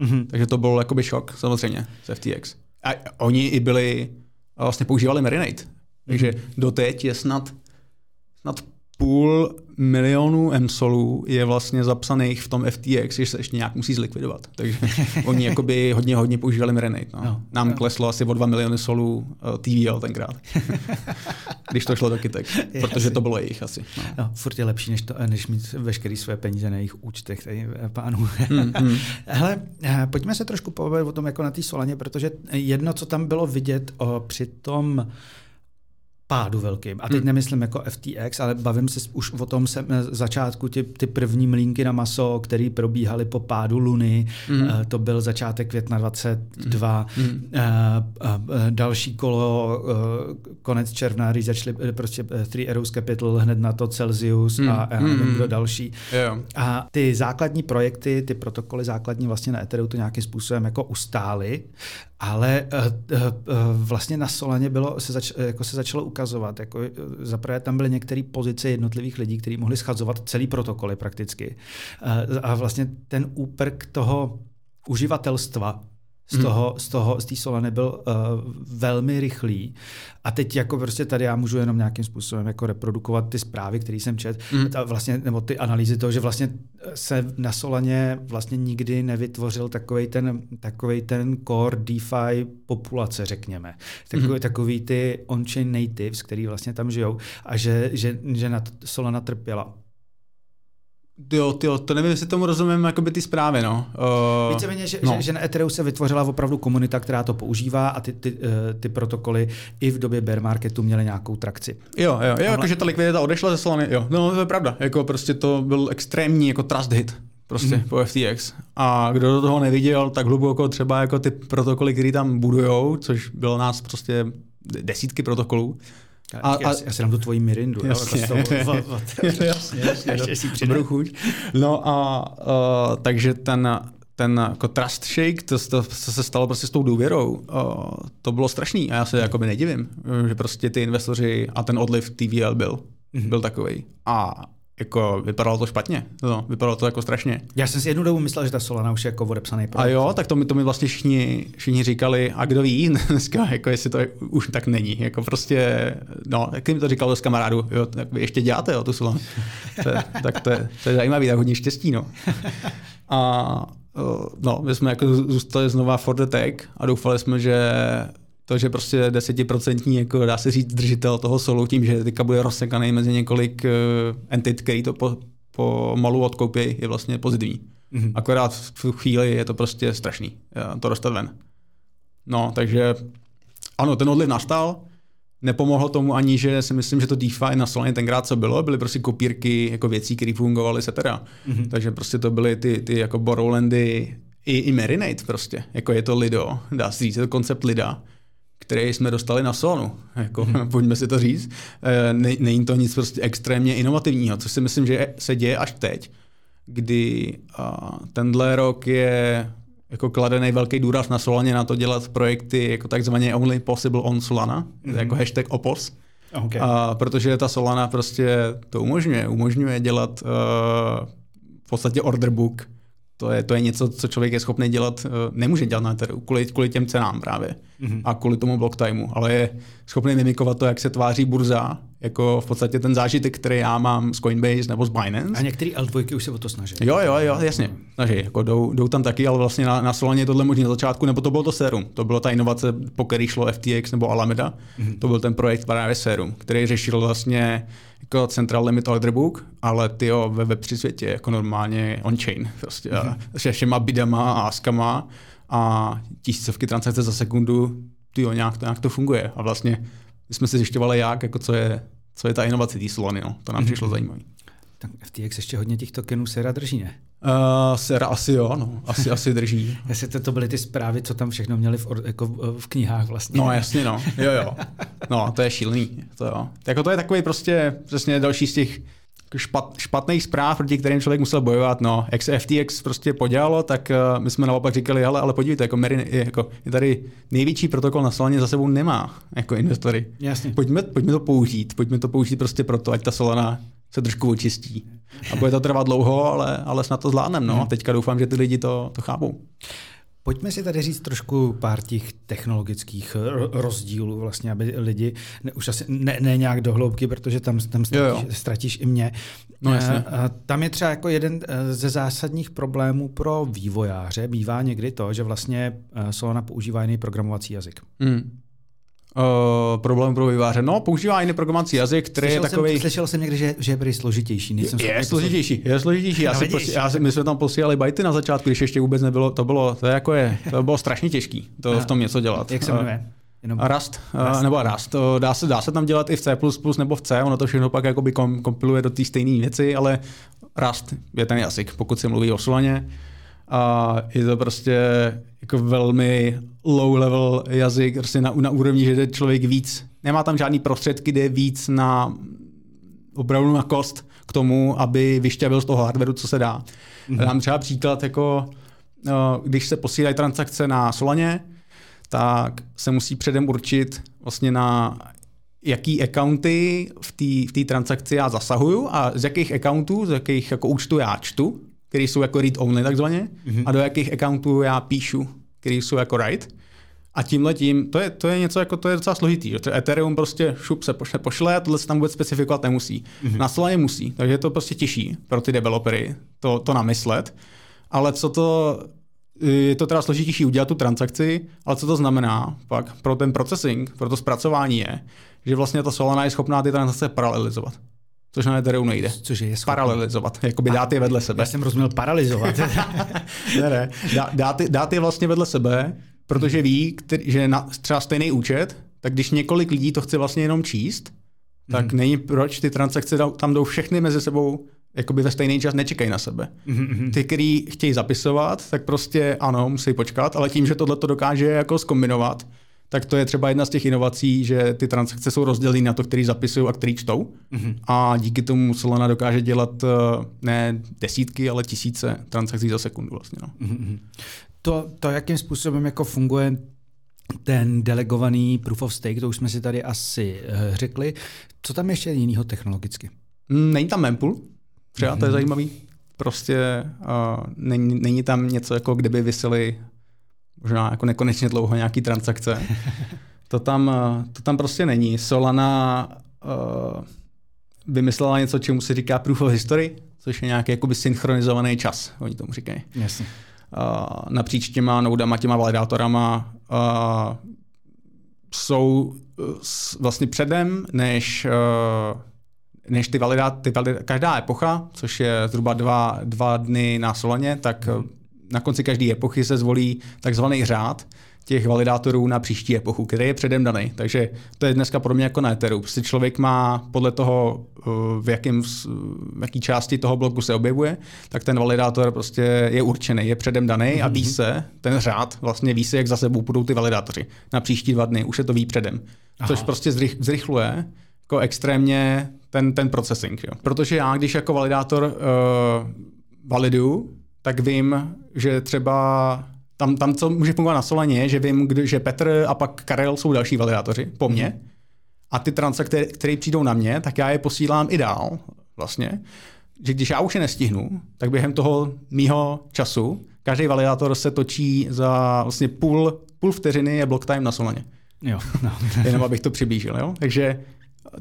Mm-hmm. Takže to byl jakoby šok samozřejmě z FTX. A oni i byli, vlastně používali Marinate. Takže mm-hmm. doteď je snad, snad půl milionu MSOLů je vlastně zapsaných v tom FTX, že se ještě nějak musí zlikvidovat. Takže (laughs) oni jakoby hodně, hodně používali Marinate. No. No, Nám no. kleslo asi o 2 miliony solů uh, eh, TVL tenkrát. (laughs) Když to šlo do kytek, protože to bylo jejich asi. No. No, furt je lepší, než, to, než mít veškeré své peníze na jejich účtech tady, eh, pánů. mm, mm. (laughs) Hele, eh, pojďme se trošku povědět o tom jako na té Solaně, protože jedno, co tam bylo vidět o, při tom pádu velkým. A teď hmm. nemyslím jako FTX, ale bavím se už o tom se, začátku, ty, ty první mlínky na maso, které probíhaly po pádu Luny. Hmm. Uh, to byl začátek května 22. Hmm. Uh, uh, další kolo, uh, konec června, když začali prostě Three Arrows Capital, hned na to Celsius hmm. a, a nevím, hmm. kdo další. Yeah. A ty základní projekty, ty protokoly základní vlastně na Ethereum to nějakým způsobem jako ustály ale uh, uh, vlastně na Solaně bylo, se, zač, jako se začalo ukazovat, jako zaprvé tam byly některé pozice jednotlivých lidí, kteří mohli schazovat celý protokoly prakticky. A vlastně ten úprk toho uživatelstva z hmm. toho, z toho, z té Solany byl uh, velmi rychlý. A teď jako prostě tady já můžu jenom nějakým způsobem jako reprodukovat ty zprávy, které jsem čet, mm. a vlastně, nebo ty analýzy toho, že vlastně se na Solaně vlastně nikdy nevytvořil takový ten, takovej ten core DeFi populace, řekněme. Takový, mm. takový ty on-chain natives, který vlastně tam žijou a že, že, že na Solana trpěla. Jo, tyjo, to nevím, jestli tomu rozumím jakoby ty zprávy, no. Uh, Víceméně, že, no. že, že na Ethereum se vytvořila opravdu komunita, která to používá a ty, ty, ty, eh, ty protokoly i v době bear marketu měly nějakou trakci. Jo, jo, jo, jakože ta likvidita odešla ze Solany, jo, no to je pravda, jako prostě to byl extrémní jako trust hit, prostě mm-hmm. po FTX. A kdo do toho neviděl tak hluboko třeba jako ty protokoly, které tam budujou, což bylo nás prostě desítky protokolů, a, a, já, si dám tu tvoji mirindu. Jasně, jo, jasně, (laughs) jasně, jasně chuť. No a uh, takže ten, ten jako trust shake, to, to, to se stalo prostě s tou důvěrou, uh, to bylo strašný a já se jakoby nedivím, že prostě ty investoři a ten odliv TVL byl, mm-hmm. byl takový. A jako vypadalo to špatně. No, vypadalo to jako strašně. Já jsem si jednu dobu myslel, že ta Solana už je jako odepsaný projekt. A jo, tak to mi, to mi vlastně všichni, všichni říkali, a kdo ví (laughs) dneska, jako jestli to už tak není. Jako prostě, no, jak mi to říkal z kamarádu, jo, tak vy ještě děláte jo, tu Solanu. (laughs) To, tak to je, to je zajímavý, tak hodně štěstí, no. (laughs) A no, my jsme jako zůstali znova for the tech a doufali jsme, že to, že prostě desetiprocentní, jako dá se říct, držitel toho solu tím, že teďka bude rozsekaný mezi několik uh, entit, který to po, pomalu odkoupí, je vlastně pozitivní. Mm-hmm. Akorát v tu chvíli je to prostě strašný, to dostat ven. No, takže ano, ten odliv nastal, nepomohlo tomu ani, že si myslím, že to DeFi na Solaně tenkrát, co bylo, byly prostě kopírky jako věcí, které fungovaly se teda. Mm-hmm. Takže prostě to byly ty, ty jako Borrowlandy i, i Marinate prostě, jako je to Lido, dá se říct, je to koncept Lida který jsme dostali na Sonu. Jako, hmm. (laughs) Pojďme si to říct. Eh, ne, není to nic prostě extrémně inovativního, což si myslím, že se děje až teď, kdy tenhle rok je jako kladený velký důraz na Solaně na to dělat projekty jako takzvaně only possible on Solana, mm-hmm. jako hashtag OPOS. Okay. A, protože ta Solana prostě to umožňuje. Umožňuje dělat uh, v podstatě order book to je, to je něco, co člověk je schopný dělat, eh, nemůže dělat na Ethereum kvůli, kvůli těm cenám právě mm-hmm. a kvůli tomu block timeu, ale je schopný mimikovat to, jak se tváří burza, jako v podstatě ten zážitek, který já mám z Coinbase nebo z Binance. A některé L2 už se o to snaží. Jo, jo, jo, jasně. Snaží, jako jdou, jdou tam taky, ale vlastně na, na Solaně tohle možná na začátku, nebo to bylo to Serum. To byla ta inovace, po který šlo FTX nebo Alameda. Mm-hmm. To byl ten projekt právě Serum, který řešil vlastně jako Central Limit Order Book, ale ty ve Web3 světě jako normálně on-chain, prostě, mm-hmm. se všema bidama a askama a tisícovky transakce za sekundu, ty nějak, nějak to funguje. A vlastně my jsme si zjišťovali, jak, jako co je, co je ta inovace té Solany, no. to nám mm-hmm. přišlo zajímavé. Tak FTX ještě hodně těch tokenů Sera drží, ne? Uh, Sera asi jo, no. Asi, asi drží. (laughs) Jestli to, to byly ty zprávy, co tam všechno měli v, jako v, v knihách vlastně. No jasně, no. Jo, jo. No, to je šílený. To, jo. Jako to je takový prostě přesně další z těch špat, špatných zpráv, proti kterým člověk musel bojovat. No, jak se FTX prostě podělalo, tak uh, my jsme naopak říkali, ale, ale podívejte, jako, Merin, je, jako, je tady největší protokol na Solaně za sebou nemá jako investory. Jasně. Pojďme, pojďme to použít, pojďme to použít prostě proto, ať ta Solana se trošku očistí. A bude to trvat dlouho, ale, ale snad to zvládneme. No. A teďka doufám, že ty lidi to, to chápou. Pojďme si tady říct trošku pár těch technologických rozdílů, vlastně, aby lidi, ne, už asi ne, ne nějak do hloubky, protože tam, tam ztratíš, jo, jo. ztratíš i mě. No, jasně. Tam je třeba jako jeden eh, ze zásadních problémů pro vývojáře, bývá někdy to, že vlastně eh, Solana používá jiný programovací jazyk. Hmm uh, problém pro výváře. No, používá jiný programovací jazyk, který slyšel je takový. Jsem, slyšel jsem někdy, že, že je prý složitější. Je, je složitější, je složitější. Já no, si posi, já si, my jsme tam posílali bajty na začátku, když ještě vůbec nebylo, to bylo, to, je jako je, to bylo strašně těžký, to v tom něco dělat. Jak se jmenuje? Jenom... Rust, Rust, nebo Rust. To dá, se, dá se tam dělat i v C++ nebo v C, ono to všechno pak jakoby kompiluje do té stejné věci, ale Rust je ten jazyk, pokud se mluví o Solaně a je to prostě jako velmi low level jazyk, prostě na, na úrovni, že jde člověk víc, nemá tam žádný prostředky, jde víc na opravdu na kost k tomu, aby vyšťavil z toho hardwareu, co se dá. Mm-hmm. Dám třeba příklad, jako no, když se posílají transakce na Solaně, tak se musí předem určit vlastně na jaký accounty v té v transakci já zasahuju a z jakých accountů, z jakých jako účtu já čtu které jsou jako read-only takzvaně, mm-hmm. a do jakých accountů já píšu, které jsou jako write. A tímhle tím, to je, to je něco jako, to je docela složitý. Že? Ethereum prostě šup se pošle, pošle a tohle se tam vůbec specifikovat nemusí. Mm-hmm. Na Solaně musí, takže je to prostě těžší pro ty developery to, to namyslet. Ale co to, je to teda složitější udělat tu transakci, ale co to znamená pak pro ten processing, pro to zpracování je, že vlastně ta Solana je schopná ty transakce paralelizovat což na Ethereum nejde. Což je schopný. Paralelizovat, jakoby dát je vedle sebe. Já jsem rozuměl paralizovat. (laughs) (laughs) ne, ne, dá, dát, dát je vlastně vedle sebe, protože ví, který, že na třeba stejný účet, tak když několik lidí to chce vlastně jenom číst, tak mm. není proč ty transakce tam jdou všechny mezi sebou jakoby ve stejný čas nečekají na sebe. Mm-hmm. Ty, kteří chtějí zapisovat, tak prostě ano, musí počkat, ale tím, že tohle to dokáže jako skombinovat, tak to je třeba jedna z těch inovací, že ty transakce jsou rozděleny na to, který zapisují a který čtou. Mm-hmm. A díky tomu Solana dokáže dělat eh, ne desítky, ale tisíce transakcí za sekundu vlastně. No. Mm-hmm. To, to, jakým způsobem jako funguje ten delegovaný proof of stake, to už jsme si tady asi uh, řekli. Co tam ještě jiného technologicky? Mm, není tam mempool, třeba mm-hmm. to je mhm. zajímavý. Prostě uh, není, není tam něco, jako kdyby vysely možná jako nekonečně dlouho nějaký transakce. to, tam, to tam prostě není. Solana uh, vymyslela něco, čemu se říká proof of history, což je nějaký jakoby synchronizovaný čas, oni tomu říkají. Jasně. Uh, napříč těma noudama, těma validátorama uh, jsou uh, vlastně předem, než, uh, než ty validáty, validá, každá epocha, což je zhruba dva, dva dny na Solaně, tak mm na konci každé epochy se zvolí takzvaný řád těch validátorů na příští epochu, který je předem daný. Takže to je dneska pro mě jako na Etheru. Prostě člověk má podle toho, eh, v, jakém, v jaký části toho bloku se objevuje, tak ten validátor prostě je určený, je předem daný mm-hmm. a ví mhm. se, ten řád vlastně ví se, jak za sebou budou ty validátoři na příští dva dny. Už se to ví předem. Aha. Což prostě zrych, zrychluje jako extrémně ten, ten processing. Jo. Protože já, když jako validátor uh, validuju, tak vím, že třeba tam, tam co může fungovat na Solaně, je, že vím, kdy, že Petr a pak Karel jsou další validátoři po mně. Mm. A ty transakce, které přijdou na mě, tak já je posílám i dál vlastně. Že když já už je nestihnu, tak během toho mýho času každý validátor se točí za vlastně půl, půl vteřiny je block time na Solaně. Jo, no. Jenom abych to přiblížil. Jo? Takže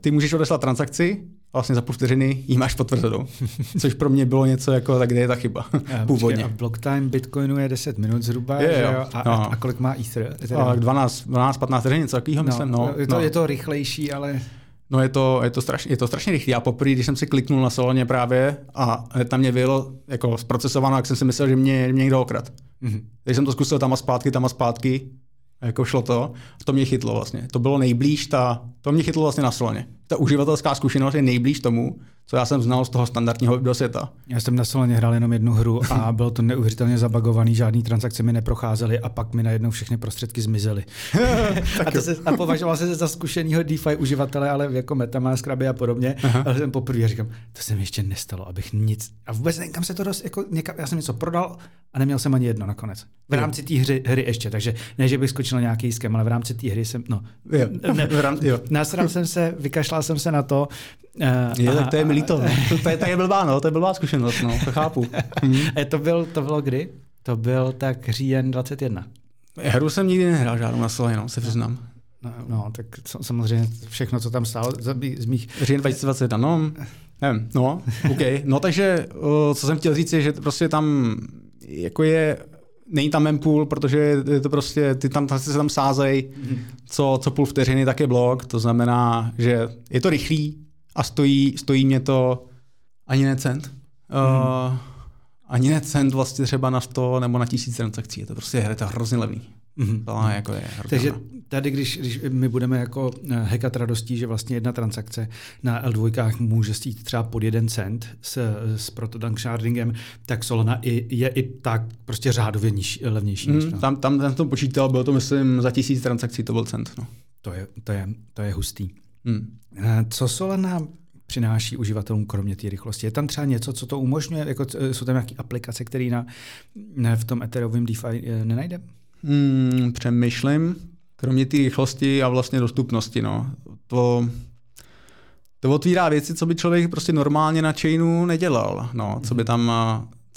ty můžeš odeslat transakci, vlastně za půl vteřiny ji máš potvrzenou. (laughs) Což pro mě bylo něco jako, tak kde je ta chyba původně. A block time Bitcoinu je 10 minut zhruba, je, jo. Jo? A, no. a, kolik má Ether? A 12, 12, 15 vteřin, něco takového, no, myslím. No, je, to, no. je to rychlejší, ale... No je to, je to, strašně, je to strašně rychlé. Já poprvé, když jsem si kliknul na Solaně právě a tam mě bylo jako zprocesováno, jak jsem si myslel, že mě, mě někdo okrad. Mm-hmm. Když jsem to zkusil tam a zpátky, tam a zpátky, jako šlo to, to mě chytlo vlastně. To bylo nejblíž, ta, to mě chytlo vlastně na Solaně ta uživatelská zkušenost je nejblíž tomu, co já jsem znal z toho standardního do světa. Já jsem na Solaně hrál jenom jednu hru a (laughs) bylo to neuvěřitelně zabagovaný, žádný transakce mi neprocházely a pak mi najednou všechny prostředky zmizely. (laughs) a, to se, a považoval se za zkušeného DeFi uživatele, ale jako Metamask, a podobně. Aha. Ale jsem poprvé říkám, to se mi ještě nestalo, abych nic. A vůbec nevím, kam se to dost, jako někam, já jsem něco prodal a neměl jsem ani jedno nakonec. V rámci té hry, hry, ještě, takže ne, že bych skočil nějaký skem, ale v rámci té hry jsem, no, jo. Ne, (laughs) v rámci, jo. nasral jsem se, vykašlal jsem se na to, Uh, je, tak to je milý to. to, je, to je blbá, no, to je blbá zkušenost, no, to chápu. (laughs) Hmm. to, byl, to bylo kdy? To byl tak říjen 21. Hru jsem nikdy nehrál žádnou na Sole, no, se přiznám. No, no, tak samozřejmě všechno, co tam stálo z mých... Říjen 2021, no, nevím, no, OK. No takže, co jsem chtěl říct, je, že prostě tam jako je není tam mempool, protože je to prostě, ty tam, ty se tam sázej, mm. co, co půl vteřiny, tak je blok, to znamená, že je to rychlý a stojí, stojí mě to ani ne cent. Mm. Uh, ani ne cent vlastně třeba na 100 nebo na 1000 transakcí, je to prostě je to hrozně levný. Mm-hmm. To jako je Takže tady, když, když my budeme jako hekat radostí, že vlastně jedna transakce na L2 může stít třeba pod jeden cent s, s protodank shardingem, tak Solana i, je i tak prostě řádově niž, levnější. Mm, tam, tam jsem to počítal, bylo to myslím za tisíc transakcí, to byl cent. No. To, je, to, je, to je hustý. Mm. Co Solana přináší uživatelům kromě té rychlosti? Je tam třeba něco, co to umožňuje? Jako, jsou tam nějaké aplikace, které na, v tom Ethereovém DeFi eh, nenajdeme? Hmm, přemýšlím, kromě té rychlosti a vlastně dostupnosti. No. To, to otvírá věci, co by člověk prostě normálně na chainu nedělal. No, co by tam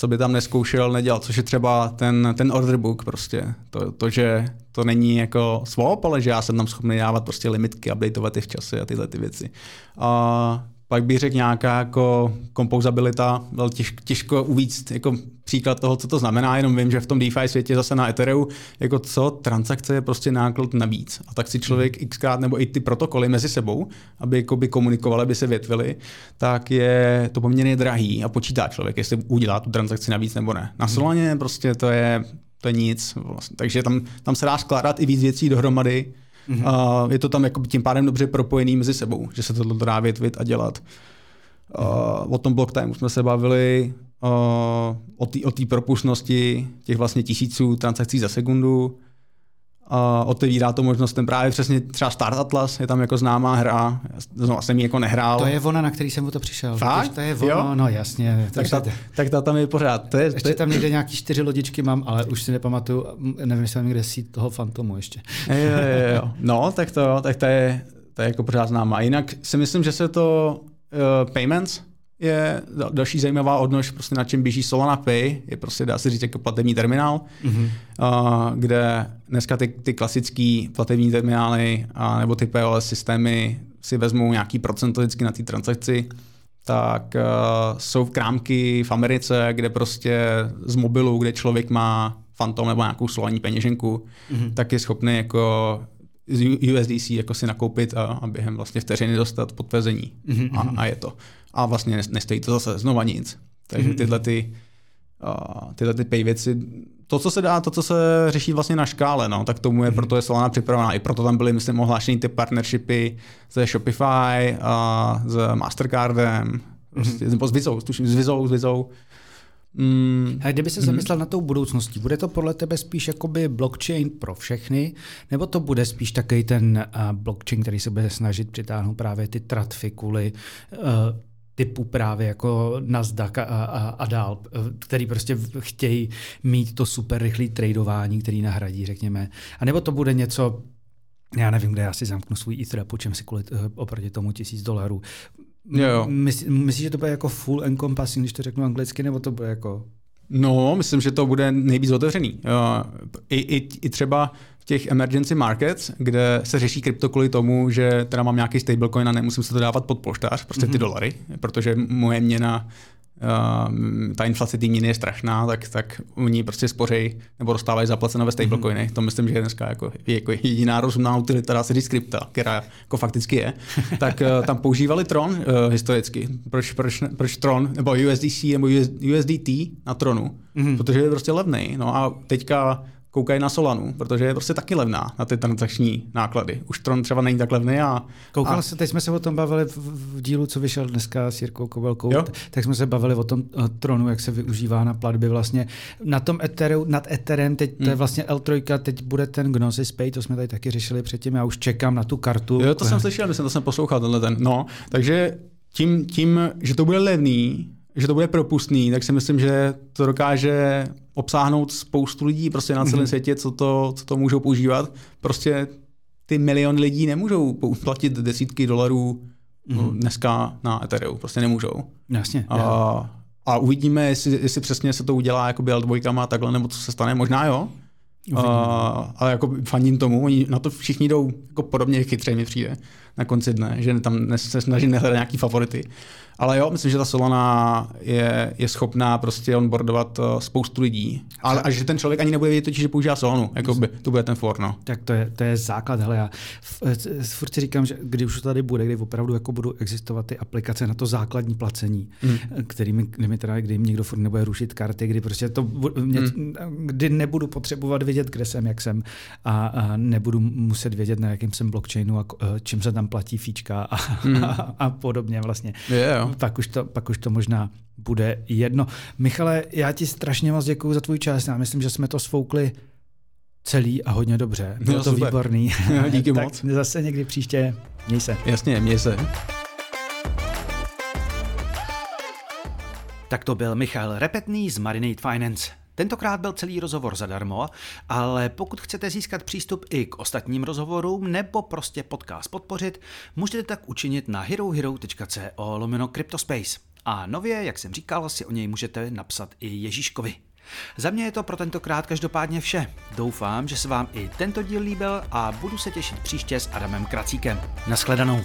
co by tam neskoušel, nedělal, což je třeba ten, ten order book prostě. To, to, že to není jako swap, ale že já jsem tam schopný dávat prostě limitky, updateovat je v čase a tyhle ty věci. A pak bych řekl nějaká jako kompozabilita, byl těž, těžko uvíct jako příklad toho, co to znamená, jenom vím, že v tom DeFi světě zase na Ethereum, jako co, transakce je prostě náklad navíc. A tak si člověk hmm. xkrát nebo i ty protokoly mezi sebou, aby jako by komunikovali, aby se větvili, tak je to poměrně drahý a počítá člověk, jestli udělá tu transakci navíc nebo ne. Na hmm. Solaně prostě to je, to je nic. Vlastně. Takže tam, tam se dá skládat i víc věcí dohromady, Mm-hmm. A je to tam jako tím pádem dobře propojený mezi sebou, že se to dá větvit a dělat. Uh, o tom block time jsme se bavili, uh, o té propustnosti těch vlastně tisíců transakcí za sekundu, a otevírá to možnost ten právě přesně třeba Start Atlas, je tam jako známá hra, znovu jsem ji jako nehrál. To je ona, na který jsem o to přišel. Fakt? To je ono, jo? no jasně. Tak ta, tak ta tam je pořád. To je, ještě to je... tam někde nějaký čtyři lodičky mám, ale už si nepamatuju, nevím, jestli mám někde sít toho Fantomu ještě. jo, jo, jo. No, tak to, tak to je, to je jako pořád známá. Jinak si myslím, že se to uh, payments, je další zajímavá odnož, prostě na čem běží Solana Pay, je prostě dá se říct jako platební terminál, mm-hmm. uh, kde dneska ty, ty klasické platební terminály a nebo ty POS systémy si vezmou nějaký procento vždycky na té transakci, tak uh, jsou v krámky v Americe, kde prostě z mobilu, kde člověk má fantom nebo nějakou solární peněženku, mm-hmm. tak je schopný jako USDC jako si nakoupit a, a během vlastně vteřiny dostat potvrzení. Mm-hmm. A, a je to a vlastně nestojí to zase znova nic. Takže mhm. tyhle ty, uh, tyhle ty pay věci, to, co se dá, to, co se řeší vlastně na škále, no, tak tomu je, mm-hmm. proto je Solana připravená. I proto tam byly, myslím, ohlášeny ty partnershipy ze Shopify a s Mastercardem, prostě, mm-hmm. s Vizou, tuším, s Vizou, s Vizou. Mm. A kdyby se zamyslel mm. na tou budoucností, bude to podle tebe spíš jakoby blockchain pro všechny, nebo to bude spíš takový ten uh, blockchain, který se bude snažit přitáhnout právě ty tratfikuly, uh, typu právě jako Nasdaq a, a, a dál, který prostě chtějí mít to super rychlé tradování, který nahradí, řekněme. A nebo to bude něco, já nevím, kde já si zamknu svůj Ether a počím si kvůli, eh, oproti tomu tisíc dolarů. Jo. Myslíš, myslí, že to bude jako full encompassing, když to řeknu anglicky, nebo to bude jako... No, myslím, že to bude nejvíc otevřený. I, i, i třeba těch emergency markets, kde se řeší krypto kvůli tomu, že teda mám nějaký stablecoin a nemusím se to dávat pod polštář, prostě ty mm-hmm. dolary, protože moje měna Uh, ta inflace té měny je strašná, tak, tak oni prostě spořej nebo dostávají zaplaceno ve stablecoiny. Mm-hmm. To myslím, že je dneska jako, jako jediná rozumná utilita, dá se říct krypta, která jako fakticky je. (laughs) tak uh, tam používali Tron uh, historicky. Proč, proč, proč Tron nebo USDC nebo US, USDT na Tronu? Mm-hmm. Protože je prostě levný. No a teďka koukají na Solanu, protože je prostě taky levná na ty transakční náklady. Už Tron třeba není tak levný a... Koukal a... se, teď jsme se o tom bavili v, v dílu, co vyšel dneska s Jirkou Kovelkou, jo? tak jsme se bavili o tom o Tronu, jak se využívá na platby vlastně. Na tom Ethereum, nad Etherem, teď hmm. to je hmm. vlastně L3, teď bude ten Gnosis Pay, to jsme tady taky řešili předtím, já už čekám na tu kartu. Jo, to jsem slyšel, jsem to jsem poslouchal, tenhle ten. No, takže tím, tím, že to bude levný, že to bude propustný, tak si myslím, že to dokáže obsáhnout spoustu lidí prostě na celém mm-hmm. světě, co to, co to můžou používat. Prostě ty miliony lidí nemůžou platit desítky dolarů mm-hmm. dneska na Ethereum, prostě nemůžou. Jasně. A, a uvidíme, jestli, jestli přesně se to udělá jako L2 a takhle, nebo co se stane, možná jo. Uh, ale jako fandím tomu, oni na to všichni jdou jako podobně chytře mi přijde na konci dne, že tam se snaží nehledat nějaký favority. Ale jo, myslím, že ta Solana je, je schopná prostě onboardovat uh, spoustu lidí. Ale, a že ten člověk ani nebude vědět, totiž, že používá Solanu. Jako by, to bude ten for, no. Tak to je, to je základ. Hele, já furt si říkám, že když už to tady bude, kdy opravdu jako budou existovat ty aplikace na to základní placení, mm. kterými, kdy mi teda, kdy někdo furt nebude rušit karty, kdy prostě to, mě, mm. kdy nebudu potřebovat vědět, kde jsem, jak jsem a, a nebudu muset vědět, na jakém jsem blockchainu a čím se tam platí fíčka a, mm. a, (laughs) a podobně vlastně. Yeah, pak, už to, pak už to možná bude jedno. Michale, já ti strašně moc děkuji za tvůj čas. Já myslím, že jsme to svoukli celý a hodně dobře. Bylo no, to super. výborný. (laughs) Díky (laughs) tak moc. zase někdy příště. Měj se. Jasně, měj se. Tak to byl Michal Repetný z Marinate Finance. Tentokrát byl celý rozhovor zadarmo, ale pokud chcete získat přístup i k ostatním rozhovorům nebo prostě podcast podpořit, můžete tak učinit na herohero.co lomeno Cryptospace. A nově, jak jsem říkal, si o něj můžete napsat i Ježíškovi. Za mě je to pro tentokrát každopádně vše. Doufám, že se vám i tento díl líbil a budu se těšit příště s Adamem Kracíkem. Naschledanou.